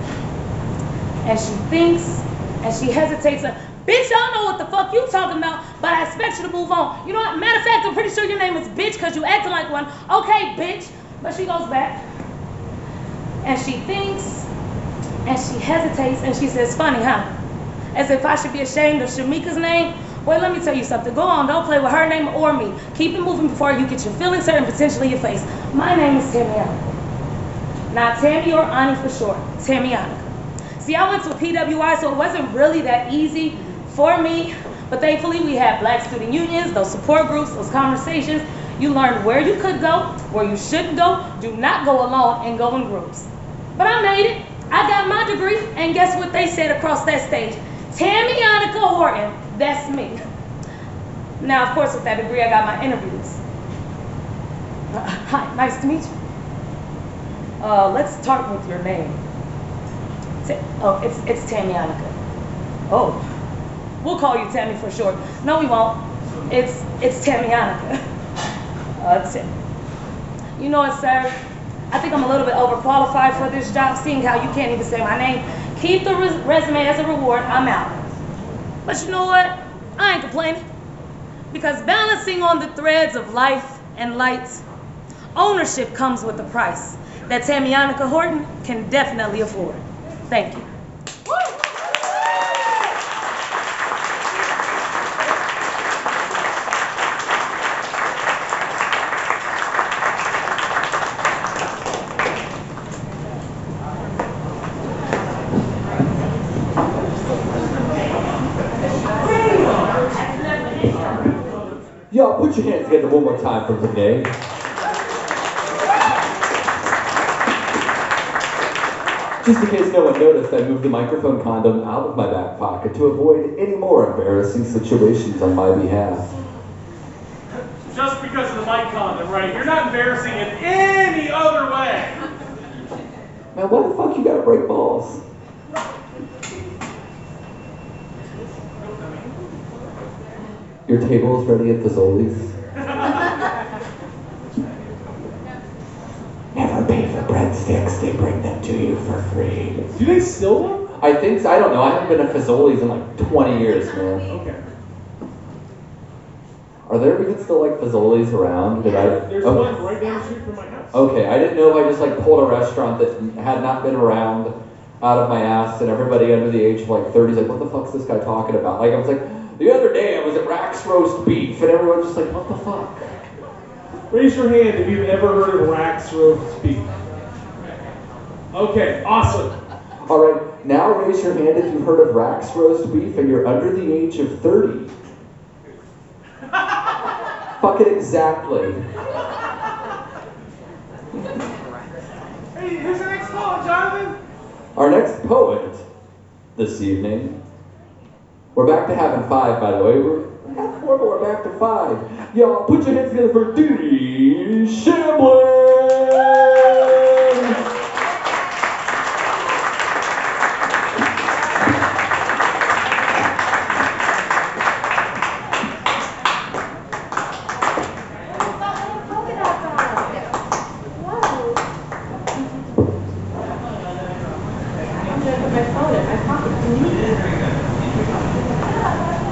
Speaker 13: And she thinks and she hesitates. Bitch, don't know what the fuck you talking about, but I expect you to move on. You know what? Matter of fact, I'm pretty sure your name is bitch because you acting like one. Okay, bitch. But she goes back and she thinks and she hesitates and she says, funny, huh? As if I should be ashamed of Shamika's name. Well, let me tell you something. Go on, don't play with her name or me. Keep it moving before you get your feelings hurt and potentially your face. My name is Tamiana. Not Tammy or Ani for short. Tamiana. See, I went to PWI, so it wasn't really that easy for me. But thankfully, we had black student unions, those support groups, those conversations. You learned where you could go, where you shouldn't go. Do not go alone and go in groups. But I made it. I got my degree, and guess what they said across that stage? Tammy Annika Horton. That's me. Now, of course, with that degree, I got my interviews. Uh, hi, nice to meet you. Uh, let's start with your name. Ta- oh, it's it's Tammy Annika. Oh, we'll call you Tammy for short. No, we won't. It's it's Tammy Annika. Uh, Tim. You know what, sir? I think I'm a little bit overqualified for this job, seeing how you can't even say my name. Keep the res- resume as a reward. I'm out. But you know what? I ain't complaining. Because balancing on the threads of life and light, ownership comes with a price that Tamianica Horton can definitely afford. Thank you.
Speaker 3: Y'all, put your hands together one more time for today. Just in case no one noticed, I moved the microphone condom out of my back pocket to avoid any more embarrassing situations on my behalf.
Speaker 2: Just because of the mic condom, right? You're not embarrassing in any other way.
Speaker 3: Man, why the fuck you gotta break balls? Your table is ready at the Never them to you for free.
Speaker 2: Do they still them?
Speaker 3: I think so. I don't know. I haven't been to Fazoli's in like 20 years, man.
Speaker 2: Okay.
Speaker 3: Are there even still like Fazoli's around? Did I?
Speaker 2: There's
Speaker 3: okay. Oh.
Speaker 2: one right down the street from my house.
Speaker 3: Okay, I didn't know if I just like pulled a restaurant that had not been around out of my ass, and everybody under the age of like 30 is like, what the fuck's this guy talking about? Like, I was like, the other day I was at Rax Roast Beef, and everyone's just like, what the fuck?
Speaker 2: Raise your hand if you've ever heard of Rax Roast Beef. Okay, awesome.
Speaker 3: All right, now raise your hand if you've heard of Rax Roast Beef and you're under the age of 30. Fuck it exactly.
Speaker 2: Hey, who's the next poet, Jonathan?
Speaker 3: Our next poet this evening. We're back to having five, by the way. We're half four, but we're back to five. Y'all, put your hands together for D. Shamblin!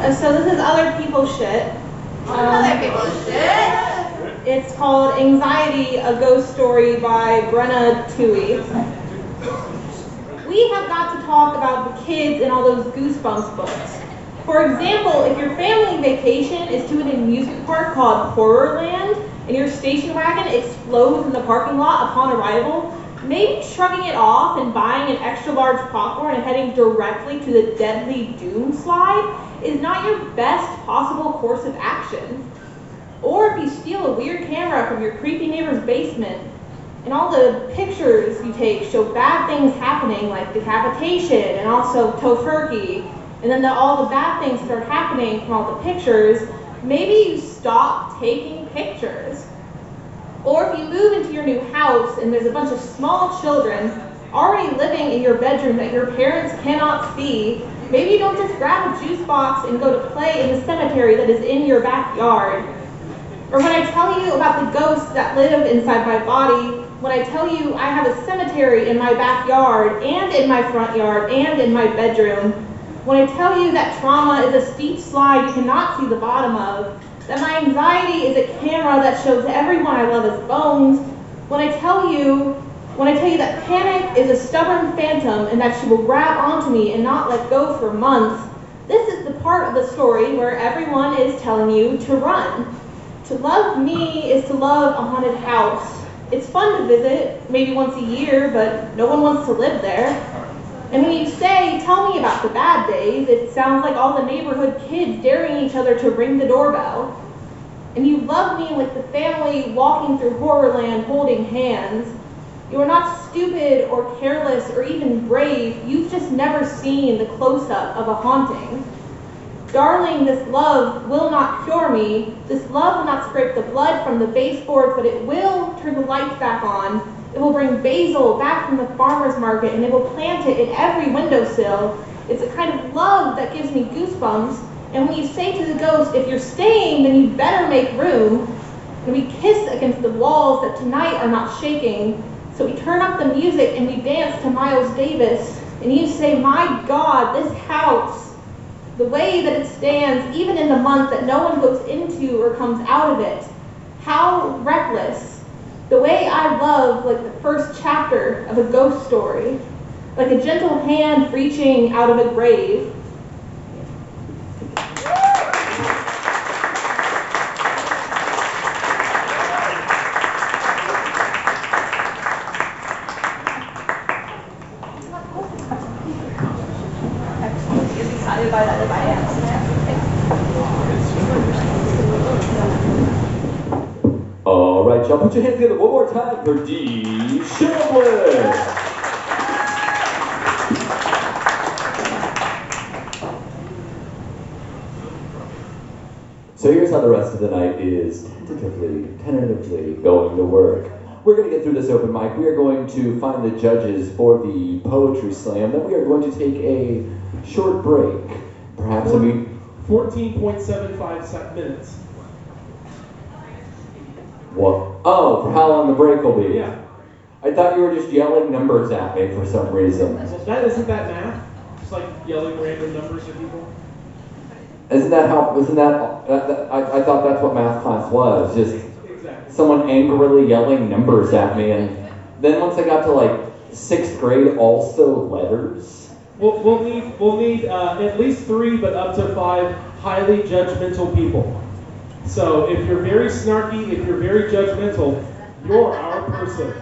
Speaker 14: Uh, so this is other people's shit. Um,
Speaker 5: Other people's shit.
Speaker 14: It's called Anxiety, a Ghost Story by Brenna Twohy. We have got to talk about the kids in all those Goosebumps books. For example, if your family vacation is to an amusement park called Horrorland and your station wagon explodes in the parking lot upon arrival, maybe shrugging it off and buying an extra large popcorn and heading directly to the deadly doom slide is not your best possible course of action. Or if you steal a weird camera from your creepy neighbor's basement and all the pictures you take show bad things happening like decapitation and also Tofurky, and then the, all the bad things start happening from all the pictures, maybe you stop taking pictures. Or if you move into your new house and there's a bunch of small children already living in your bedroom that your parents cannot see, Maybe you don't just grab a juice box and go to play in the cemetery that is in your backyard. Or when I tell you about the ghosts that live inside my body, when I tell you I have a cemetery in my backyard and in my front yard and in my bedroom, when I tell you that trauma is a steep slide you cannot see the bottom of, that my anxiety is a camera that shows everyone I love as bones, when I tell you when I tell you that panic is a stubborn phantom and that she will grab onto me and not let go for months, this is the part of the story where everyone is telling you to run. To love me is to love a haunted house. It's fun to visit, maybe once a year, but no one wants to live there. And when you say, tell me about the bad days, it sounds like all the neighborhood kids daring each other to ring the doorbell. And you love me like the family walking through Horrorland holding hands. You are not stupid or careless or even brave. You've just never seen the close up of a haunting. Darling, this love will not cure me. This love will not scrape the blood from the baseboards, but it will turn the lights back on. It will bring basil back from the farmer's market and it will plant it in every windowsill. It's a kind of love that gives me goosebumps. And when you say to the ghost, if you're staying, then you better make room. And we kiss against the walls that tonight are not shaking. So we turn up the music and we dance to Miles Davis. And you say, My God, this house, the way that it stands, even in the month that no one goes into or comes out of it, how reckless. The way I love, like the first chapter of a ghost story, like a gentle hand reaching out of a grave.
Speaker 15: excited by that if I am.
Speaker 3: All right, y'all, put your hands together one more time for Dee Chambliss. So here's how the rest of the night is tentatively, tentatively going to work. We're going to get through this open mic. We are going to find the judges for the poetry slam. Then we are going to take a short break. Perhaps a meet.
Speaker 2: 14.75 sec- minutes.
Speaker 3: What? Oh, for how long the break will be?
Speaker 2: Yeah.
Speaker 3: I thought you were just yelling numbers at me for some reason.
Speaker 2: Well, that isn't that math? Just like yelling random numbers at people.
Speaker 3: Isn't that how? Isn't that? that, that I, I thought that's what math class was. Just
Speaker 2: Exactly.
Speaker 3: someone angrily yelling numbers at me, and then once I got to like sixth grade, also letters.
Speaker 2: We'll, we'll need we'll need uh, at least three, but up to five highly judgmental people. So if you're very snarky, if you're very judgmental, you're our person.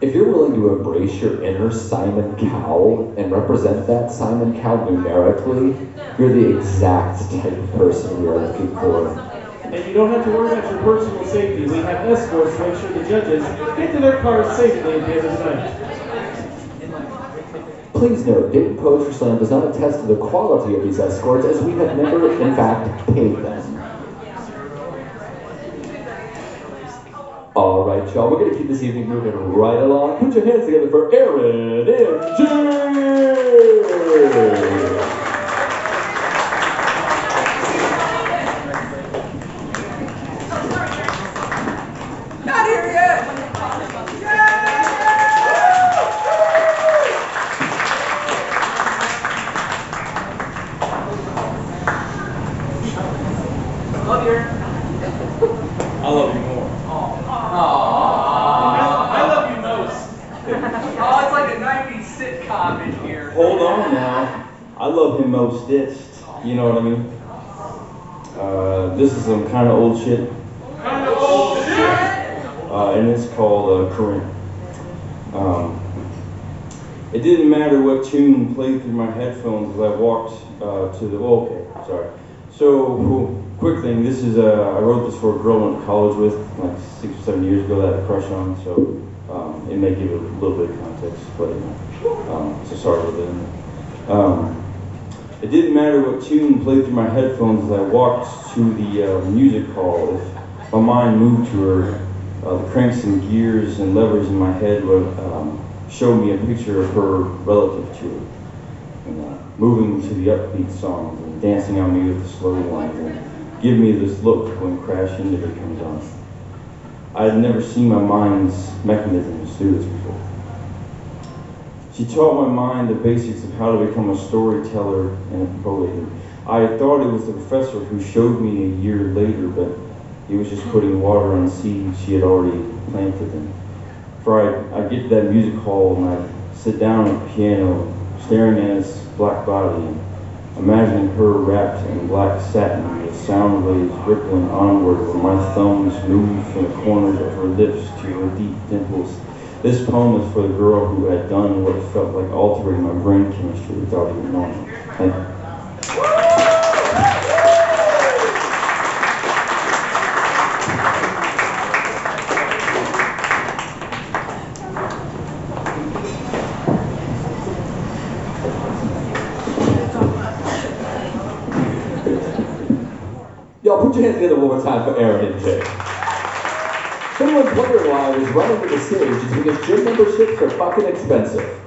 Speaker 3: If you're willing to embrace your inner Simon Cowell and represent that Simon Cowell numerically, you're the exact type of person we are looking for.
Speaker 2: And you don't have to worry about your personal safety. We have escorts to make sure the judges get to their cars safely at the end of the night.
Speaker 3: Please note, Dayton Poetry Slam does not attest to the quality of these escorts, as we have never, in fact, paid them. All right, y'all, we're going to keep this evening moving right along. Put your hands together for Aaron and Jay!
Speaker 16: Kind of old shit.
Speaker 2: Kind of old shit.
Speaker 16: Uh, and it's called uh, Corinne. Um, it didn't matter what tune played through my headphones as I walked uh, to the. Oh, okay, sorry. So, quick thing. This is uh, I wrote this for a girl I went to college with like six or seven years ago that I had a crush on. So um, it may give a little bit of context, but um, so sorry for that. Um, it didn't matter what tune played through my headphones as I walked to the uh, music hall. If my mind moved to her, uh, the cranks and gears and levers in my head would um, show me a picture of her relative to her. and uh, moving to the upbeat songs and dancing on me with the slow ones and give me this look when Crash Into It comes on. I had never seen my mind's mechanisms do this before. She taught my mind the basics of how to become a storyteller and a poet. I thought it was the professor who showed me a year later, but he was just putting water on seeds she had already planted them. For I, I get to that music hall and I sit down at the piano, staring at his black body imagining her wrapped in black satin with sound waves rippling onward where my thumbs move from the corners of her lips to her deep dimples. This poem is for the girl who had done what felt like altering my brain chemistry without even knowing. Thank you.
Speaker 3: Y'all put your hands together one more time for Aaron MJ. If anyone's running to the stage, is because gym memberships are fucking expensive.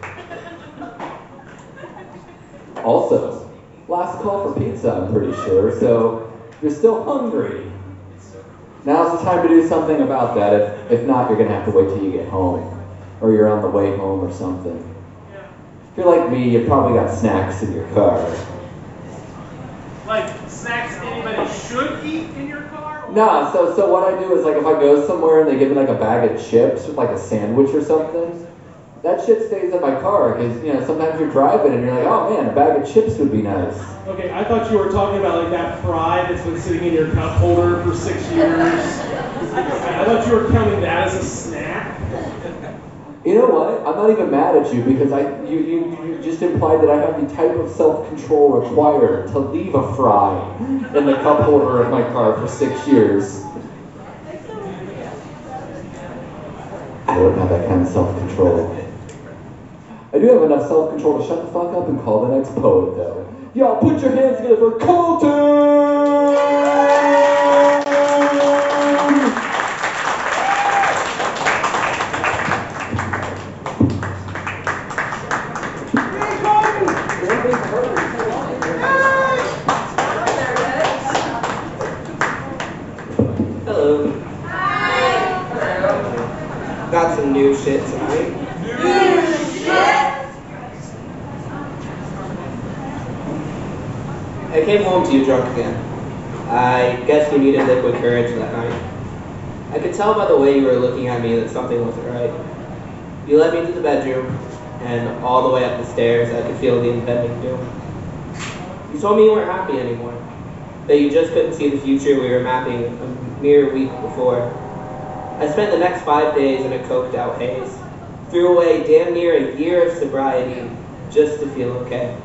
Speaker 3: Also, last call for pizza, I'm pretty sure, so you're still hungry, now's the time to do something about that. If, if not, you're gonna have to wait till you get home, or you're on the way home or something. If you're like me, you probably got snacks in your car.
Speaker 2: Like snacks anybody should eat in your car?
Speaker 3: Nah, so so what I do is like if I go somewhere and they give me like a bag of chips with like a sandwich or something, that shit stays in my car because you know sometimes you're driving and you're like, oh man, a bag of chips would be nice.
Speaker 2: Okay, I thought you were talking about like that fry that's been sitting in your cup holder for six years. I thought you were counting that as a snack.
Speaker 3: You know what? I'm not even mad at you because I you, you, you just implied that I have the type of self-control required to leave a fry in the cup holder of my car for six years. I don't have that kind of self-control. I do have enough self-control to shut the fuck up and call the next poet though. Y'all put your hands together for Colton!
Speaker 17: You drunk again. I guess you needed liquid courage that night. I could tell by the way you were looking at me that something wasn't right. You led me to the bedroom, and all the way up the stairs, I could feel the impending doom. You told me you weren't happy anymore, that you just couldn't see the future we were mapping a mere week before. I spent the next five days in a coked out haze, threw away damn near a year of sobriety just to feel okay.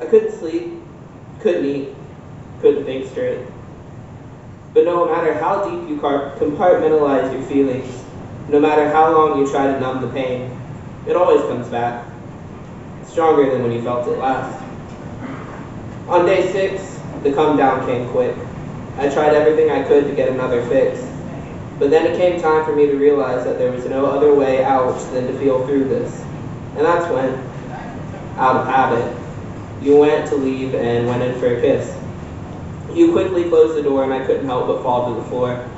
Speaker 17: I couldn't sleep, couldn't eat, couldn't think straight. But no matter how deep you compartmentalize your feelings, no matter how long you try to numb the pain, it always comes back. Stronger than when you felt it last. On day six, the come down came quick. I tried everything I could to get another fix. But then it came time for me to realize that there was no other way out than to feel through this. And that's when, out of habit, you went to leave and went in for a kiss. You quickly closed the door and I couldn't help but fall to the floor.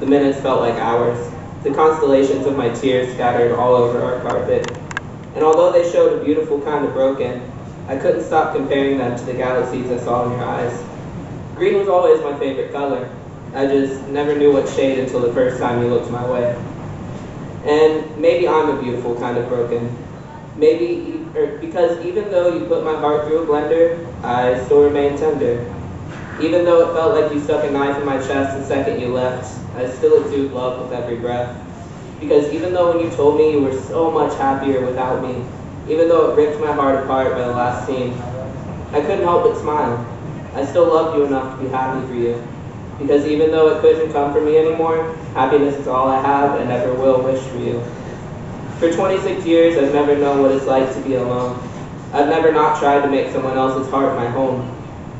Speaker 17: The minutes felt like hours. The constellations of my tears scattered all over our carpet. And although they showed a beautiful kind of broken, I couldn't stop comparing them to the galaxies I saw in your eyes. Green was always my favorite color. I just never knew what shade until the first time you looked my way. And maybe I'm a beautiful kind of broken. Maybe, because even though you put my heart through a blender, I still remain tender. Even though it felt like you stuck a knife in my chest the second you left, I still exude love with every breath. Because even though when you told me you were so much happier without me, even though it ripped my heart apart by the last scene, I couldn't help but smile. I still loved you enough to be happy for you. Because even though it couldn't come from me anymore, happiness is all I have and ever will wish for you. For 26 years, I've never known what it's like to be alone. I've never not tried to make someone else's heart my home.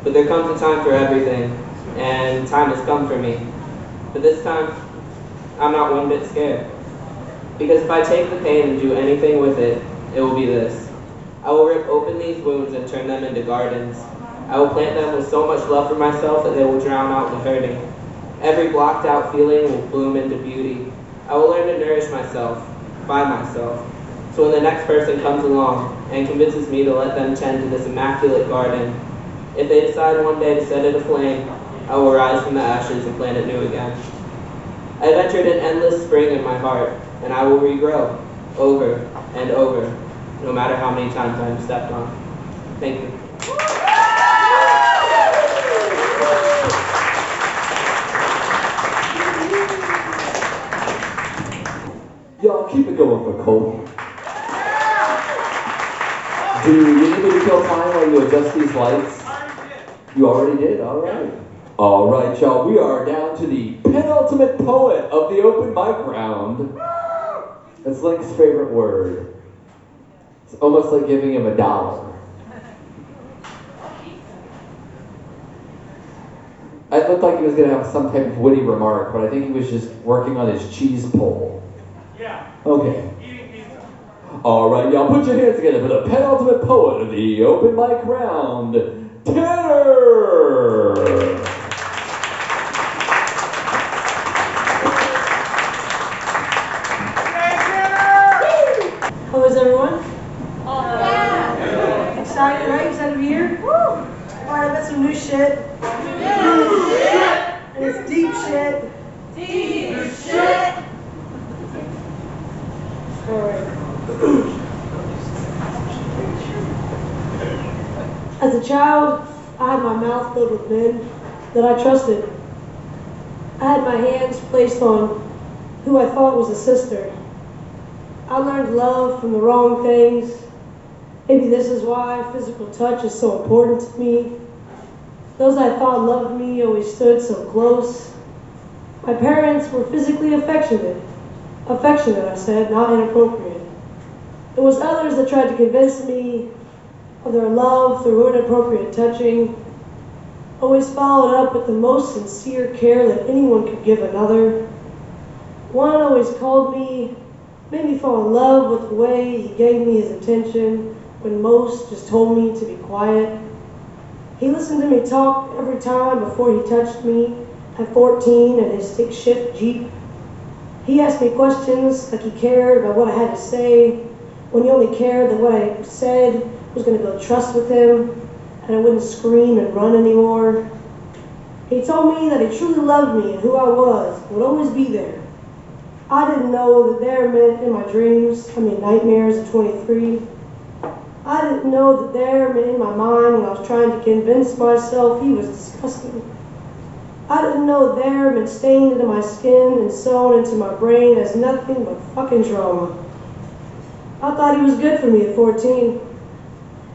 Speaker 17: But there comes a time for everything, and time has come for me. But this time, I'm not one bit scared. Because if I take the pain and do anything with it, it will be this. I will rip open these wounds and turn them into gardens. I will plant them with so much love for myself that they will drown out the hurting. Every blocked out feeling will bloom into beauty. I will learn to nourish myself, by myself. So when the next person comes along and convinces me to let them tend to this immaculate garden, if they decide one day to set it aflame, I will rise from the ashes and plant it new again. I have entered an endless spring in my heart, and I will regrow over and over, no matter how many times I am stepped on. Thank you.
Speaker 3: Y'all keep it going for Cole. Do you need me to kill time while you adjust these lights? You already did? Alright. Alright, y'all. We are down to the penultimate poet of the open mic round. That's Link's favorite word. It's almost like giving him a dollar. It looked like he was going to have some type of witty remark, but I think he was just working on his cheese pull.
Speaker 2: Yeah.
Speaker 3: Okay. All right, y'all, put your hands together for the penultimate poet of the open mic round, Tanner.
Speaker 18: How is everyone? Excited, right? Excited to be here? Alright, I got some new shit. And it's deep shit. Deep shit. Alright. As a child, I had my mouth filled with men that I trusted. I had my hands placed on who I thought was a sister. I learned love from the wrong things. Maybe this is why physical touch is so important to me. Those I thought loved me always stood so close. My parents were physically affectionate. Affectionate, I said, not inappropriate. It was others that tried to convince me of their love through inappropriate touching, always followed up with the most sincere care that anyone could give another. One always called me made me fall in love with the way he gave me his attention when most just told me to be quiet. He listened to me talk every time before he touched me at 14 in his stick shift Jeep. He asked me questions like he cared about what I had to say, when he only cared that what I said was going to build trust with him, and I wouldn't scream and run anymore. He told me that he truly loved me and who I was, would always be there. I didn't know that there meant in my dreams, I mean nightmares at 23. I didn't know that there meant in my mind when I was trying to convince myself he was disgusting. I didn't know there meant stained into my skin and sewn into my brain as nothing but fucking trauma. I thought he was good for me at 14.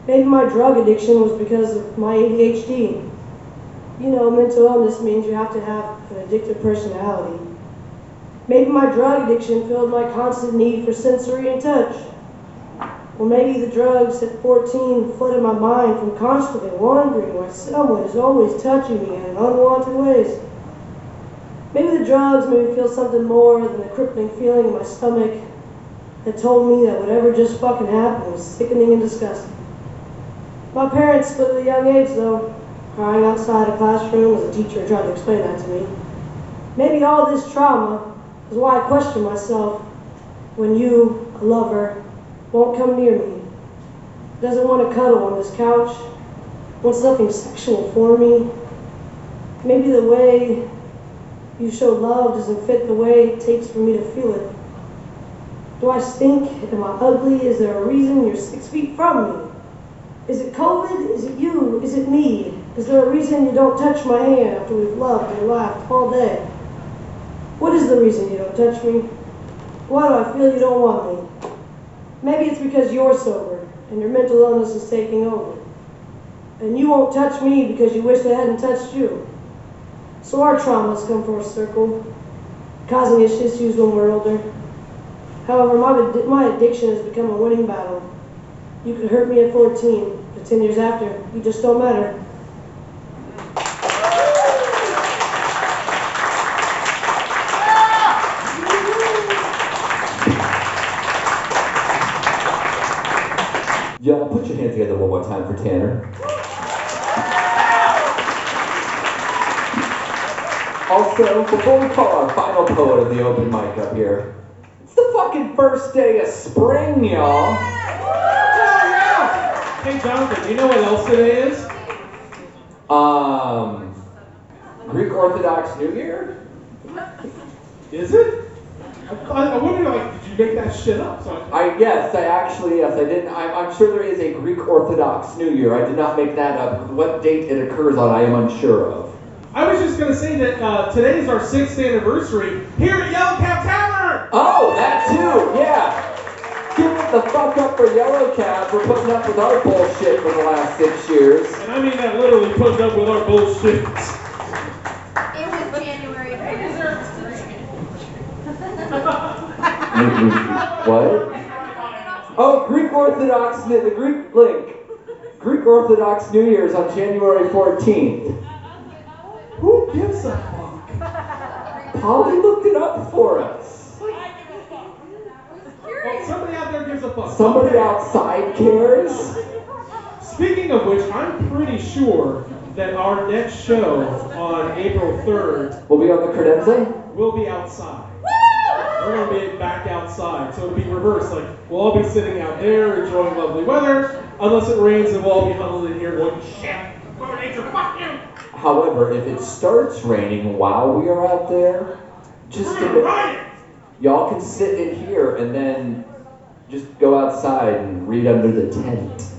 Speaker 18: Maybe my drug addiction was because of my ADHD. You know, mental illness means you have to have an addictive personality. Maybe my drug addiction filled my constant need for sensory and touch. Or maybe the drugs at 14 flooded my mind from constantly wondering why someone is always touching me in unwanted ways. Maybe the drugs made me feel something more than the crippling feeling in my stomach that told me that whatever just fucking happened was sickening and disgusting. My parents split at a young age, though, crying outside a classroom as a teacher tried to explain that to me. Maybe all this trauma is why I question myself when you, a lover, won't come near me, doesn't want to cuddle on this couch, wants nothing sexual for me. Maybe the way you show love doesn't fit the way it takes for me to feel it. Do I stink? Am I ugly? Is there a reason you're six feet from me? Is it COVID? Is it you? Is it me? Is there a reason you don't touch my hand after we've loved and laughed all day? What is the reason you don't touch me? Why do I feel you don't want me? Maybe it's because you're sober and your mental illness is taking over. And you won't touch me because you wish they hadn't touched you. So our traumas come full circle, causing us issues when we're older. However, my, my addiction has become a winning battle. You could hurt me at 14, but 10 years after, you just don't matter.
Speaker 3: Y'all put your hands together one more time for Tanner. Also, before we call our final poet of the open mic up here, it's the fucking first day of spring, y'all.
Speaker 2: Hey, Jonathan, do you know what else today is?
Speaker 3: Um, Greek Orthodox New Year?
Speaker 2: Is it? I, I wonder, like, did you make that shit up? So I,
Speaker 3: I yes, I actually yes, I didn't. I'm, I'm sure there is a Greek Orthodox New Year. I did not make that up. What date it occurs on, I am unsure of.
Speaker 2: I was just gonna say that uh, today is our sixth anniversary here at Yellow Cab Tavern.
Speaker 3: Oh, that too, yeah. Give it the fuck up for Yellow Cab for putting up with our bullshit for the last six years.
Speaker 2: And I mean that literally putting up with our bullshit.
Speaker 5: It was January. I deserve
Speaker 3: what? Oh, Greek Orthodox, the Greek link. Greek Orthodox New Year's on January 14th.
Speaker 2: Who gives a fuck?
Speaker 3: Polly looked it up for us.
Speaker 2: Somebody out there gives a fuck.
Speaker 3: Somebody outside cares.
Speaker 2: Speaking of which, I'm pretty sure that our next show on April 3rd
Speaker 3: We'll be on the credenza.
Speaker 2: We'll be outside. We're gonna be back outside, so it'll be reversed. Like we'll all be sitting out there enjoying lovely weather, unless it rains, and we'll all be huddled in here going, "Shit, Mother Nature, fuck you!"
Speaker 3: However, if it starts raining while we are out there, just to, y'all can sit in here and then just go outside and read under the tent.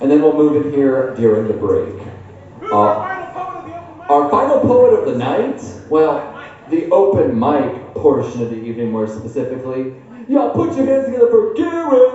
Speaker 3: And then we'll move in here during the break. Uh, our final poet of the night, well, the open mic portion of the evening more specifically, y'all put your hands together for
Speaker 19: Garin!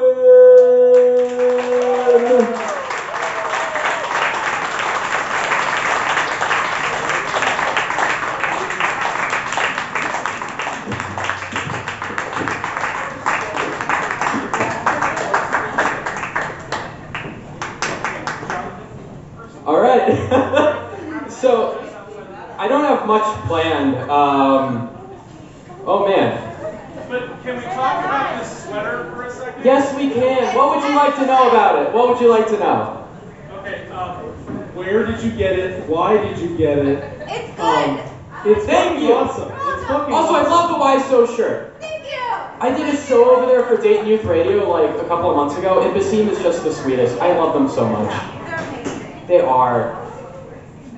Speaker 19: Um, oh man.
Speaker 2: But can we talk about this sweater for a second?
Speaker 19: Yes, we can. What would you like to know about it? What would you like to know?
Speaker 2: Okay. Um, where did you get it? Why did you get it?
Speaker 5: It's good.
Speaker 2: Um, it's
Speaker 19: Thank you.
Speaker 2: awesome. It's fucking
Speaker 19: Also, I
Speaker 2: awesome.
Speaker 19: love the Why So shirt.
Speaker 5: Thank you.
Speaker 19: I did a show over there for Dayton Youth Radio like a couple of months ago, and Basim is just the sweetest. I love them so much. They are.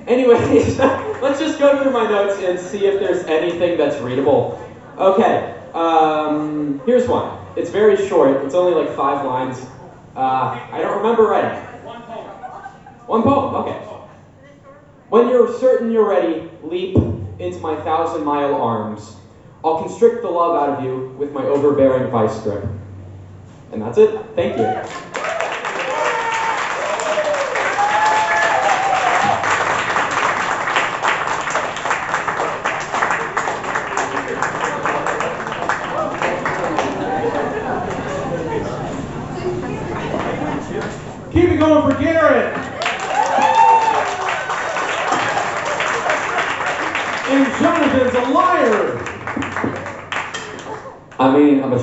Speaker 19: Anyways, let's just go through my notes and see if there's anything that's readable. Okay, um, here's one. It's very short. It's only like five lines. Uh, I don't remember writing. One poem. Okay. When you're certain you're ready, leap into my thousand mile arms. I'll constrict the love out of you with my overbearing vice grip. And that's it. Thank you.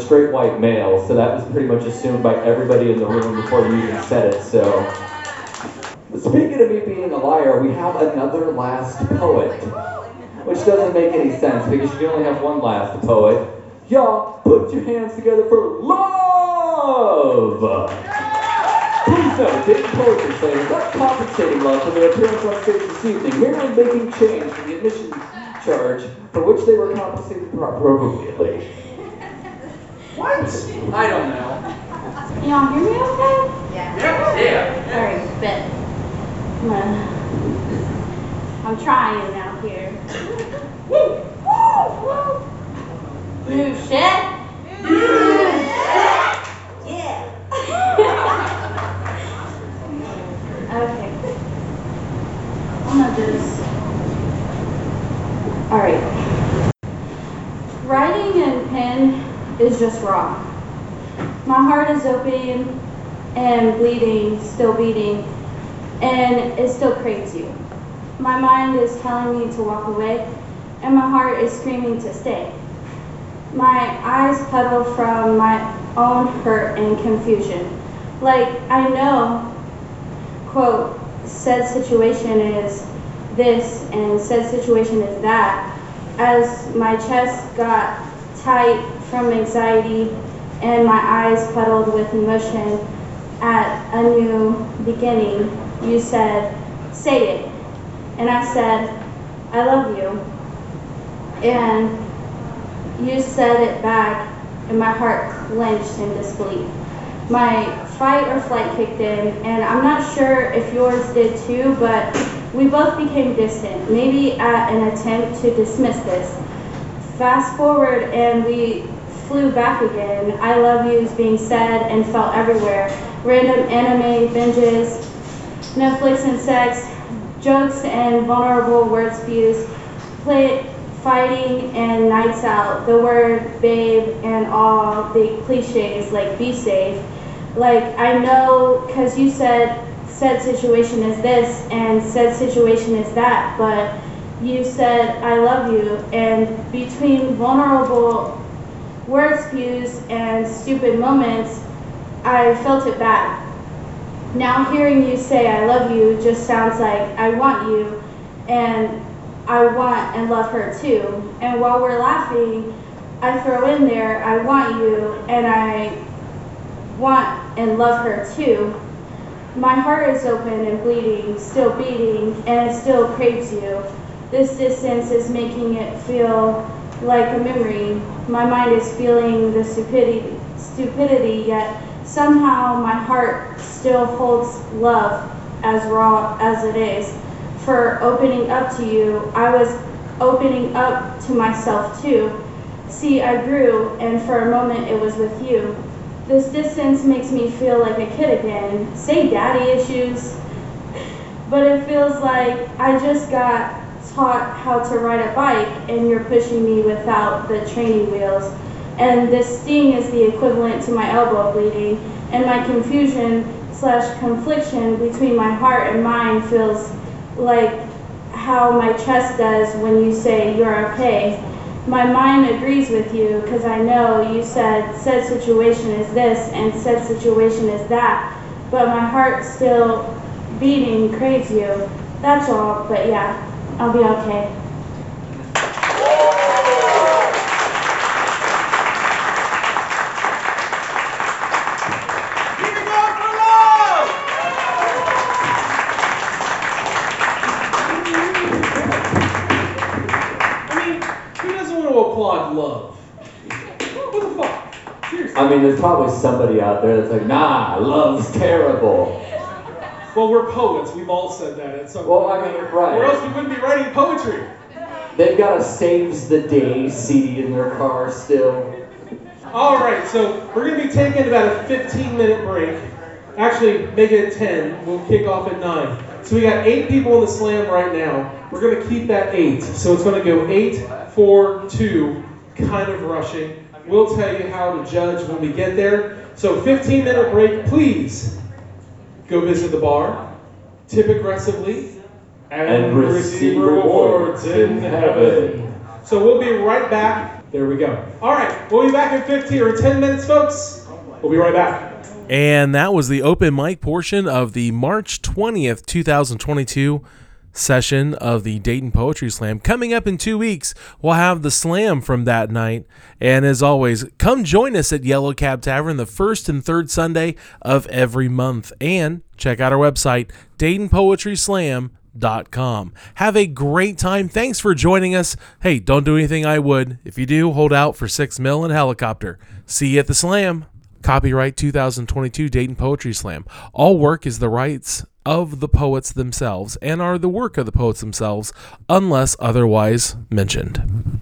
Speaker 3: Straight white male, so that was pretty much assumed by everybody in the room before you even said it, so. Speaking of me being a liar, we have another last poet. Which doesn't make any sense because you only have one last poet. Y'all, put your hands together for LUV! Please note, Dayton Poetry Slam is not compensating LUV for their appearance on stage this evening, merely making change to the admission charge for which they were compensated appropriately.
Speaker 2: What?
Speaker 19: I don't know.
Speaker 20: Can y'all hear me okay?
Speaker 5: Yeah.
Speaker 19: Yeah.
Speaker 20: Alright, bet. I'm gonna, I'm trying out here. Woo! Woo! New shit? Yeah. okay. I'm gonna just. Alright. Writing in pen is just raw. My heart is open and bleeding, still beating, and it still craves you. My mind is telling me to walk away, and my heart is screaming to stay. My eyes puddle from my own hurt and confusion. Like, I know, quote, said situation is this and said situation is that. As my chest got tight from anxiety and my eyes puddled with emotion at a new beginning, you said, say it. And I said, I love you. And you said it back, and my heart clenched in disbelief. My fight or flight kicked in, and I'm not sure if yours did too, but we both became distant, maybe at an attempt to dismiss this. Fast forward, and we flew back again. I love you is being said and felt everywhere. Random anime binges, Netflix and sex, jokes and vulnerable words spews, play, fighting and nights out, the word babe and all the cliches like be safe. Like I know because you said said situation is this and said situation is that, but you said I love you and between vulnerable word spews and stupid moments, I felt it bad. Now hearing you say I love you just sounds like I want you and I want and love her too. And while we're laughing, I throw in there I want you and I want and love her too. My heart is open and bleeding, still beating, and it still craves you. This distance is making it feel like a memory. My mind is feeling the stupidity, stupidity yet somehow my heart still holds love as raw as it is. For opening up to you, I was opening up to myself too. See, I grew, and for a moment it was with you. This distance makes me feel like a kid again. Say daddy issues. But it feels like I just got taught how to ride a bike and you're pushing me without the training wheels. And this sting is the equivalent to my elbow bleeding. And my confusion slash confliction between my heart and mind feels like how my chest does when you say you're okay. My mind agrees with you because I know you said said situation is this and said situation is that, but my heart still beating craves you. That's all, but yeah, I'll be okay.
Speaker 2: I mean, who doesn't want to applaud love? What the fuck? Seriously.
Speaker 3: I mean, there's probably somebody out there that's like, nah, love's terrible.
Speaker 2: Well, we're poets. We've all said that at some
Speaker 3: Well,
Speaker 2: point.
Speaker 3: I mean, right.
Speaker 2: Or else we wouldn't be writing poetry.
Speaker 3: They've got a Saves the Day CD in their car still.
Speaker 2: All right, so we're going to be taking about a 15 minute break. Actually, make it 10. We'll kick off at 9. So we got eight people in the slam right now. We're going to keep that eight. So it's going to go 8, 4, 2, kind of rushing. We'll tell you how to judge when we get there. So 15 minute break, please. Go visit the bar, tip aggressively,
Speaker 3: And receive rewards in heaven.
Speaker 2: So we'll be right back. There we go. All right, we'll be back in 15 or 10 minutes, folks. We'll be right back.
Speaker 1: And that was the open mic portion of the March 20th, 2022 session of the Dayton Poetry Slam. Coming up in two weeks, we'll have the slam from that night. And as always, come join us at Yellow Cab Tavern the first and third Sunday of every month. And check out our website, DaytonPoetrySlam.com. Have a great time. Thanks for joining us. Hey, don't do anything I would. If you do, hold out for six mil and helicopter. See you at the slam. Copyright 2022 Dayton Poetry Slam. All work is the rights of the poets themselves and are the work of the poets themselves unless otherwise mentioned.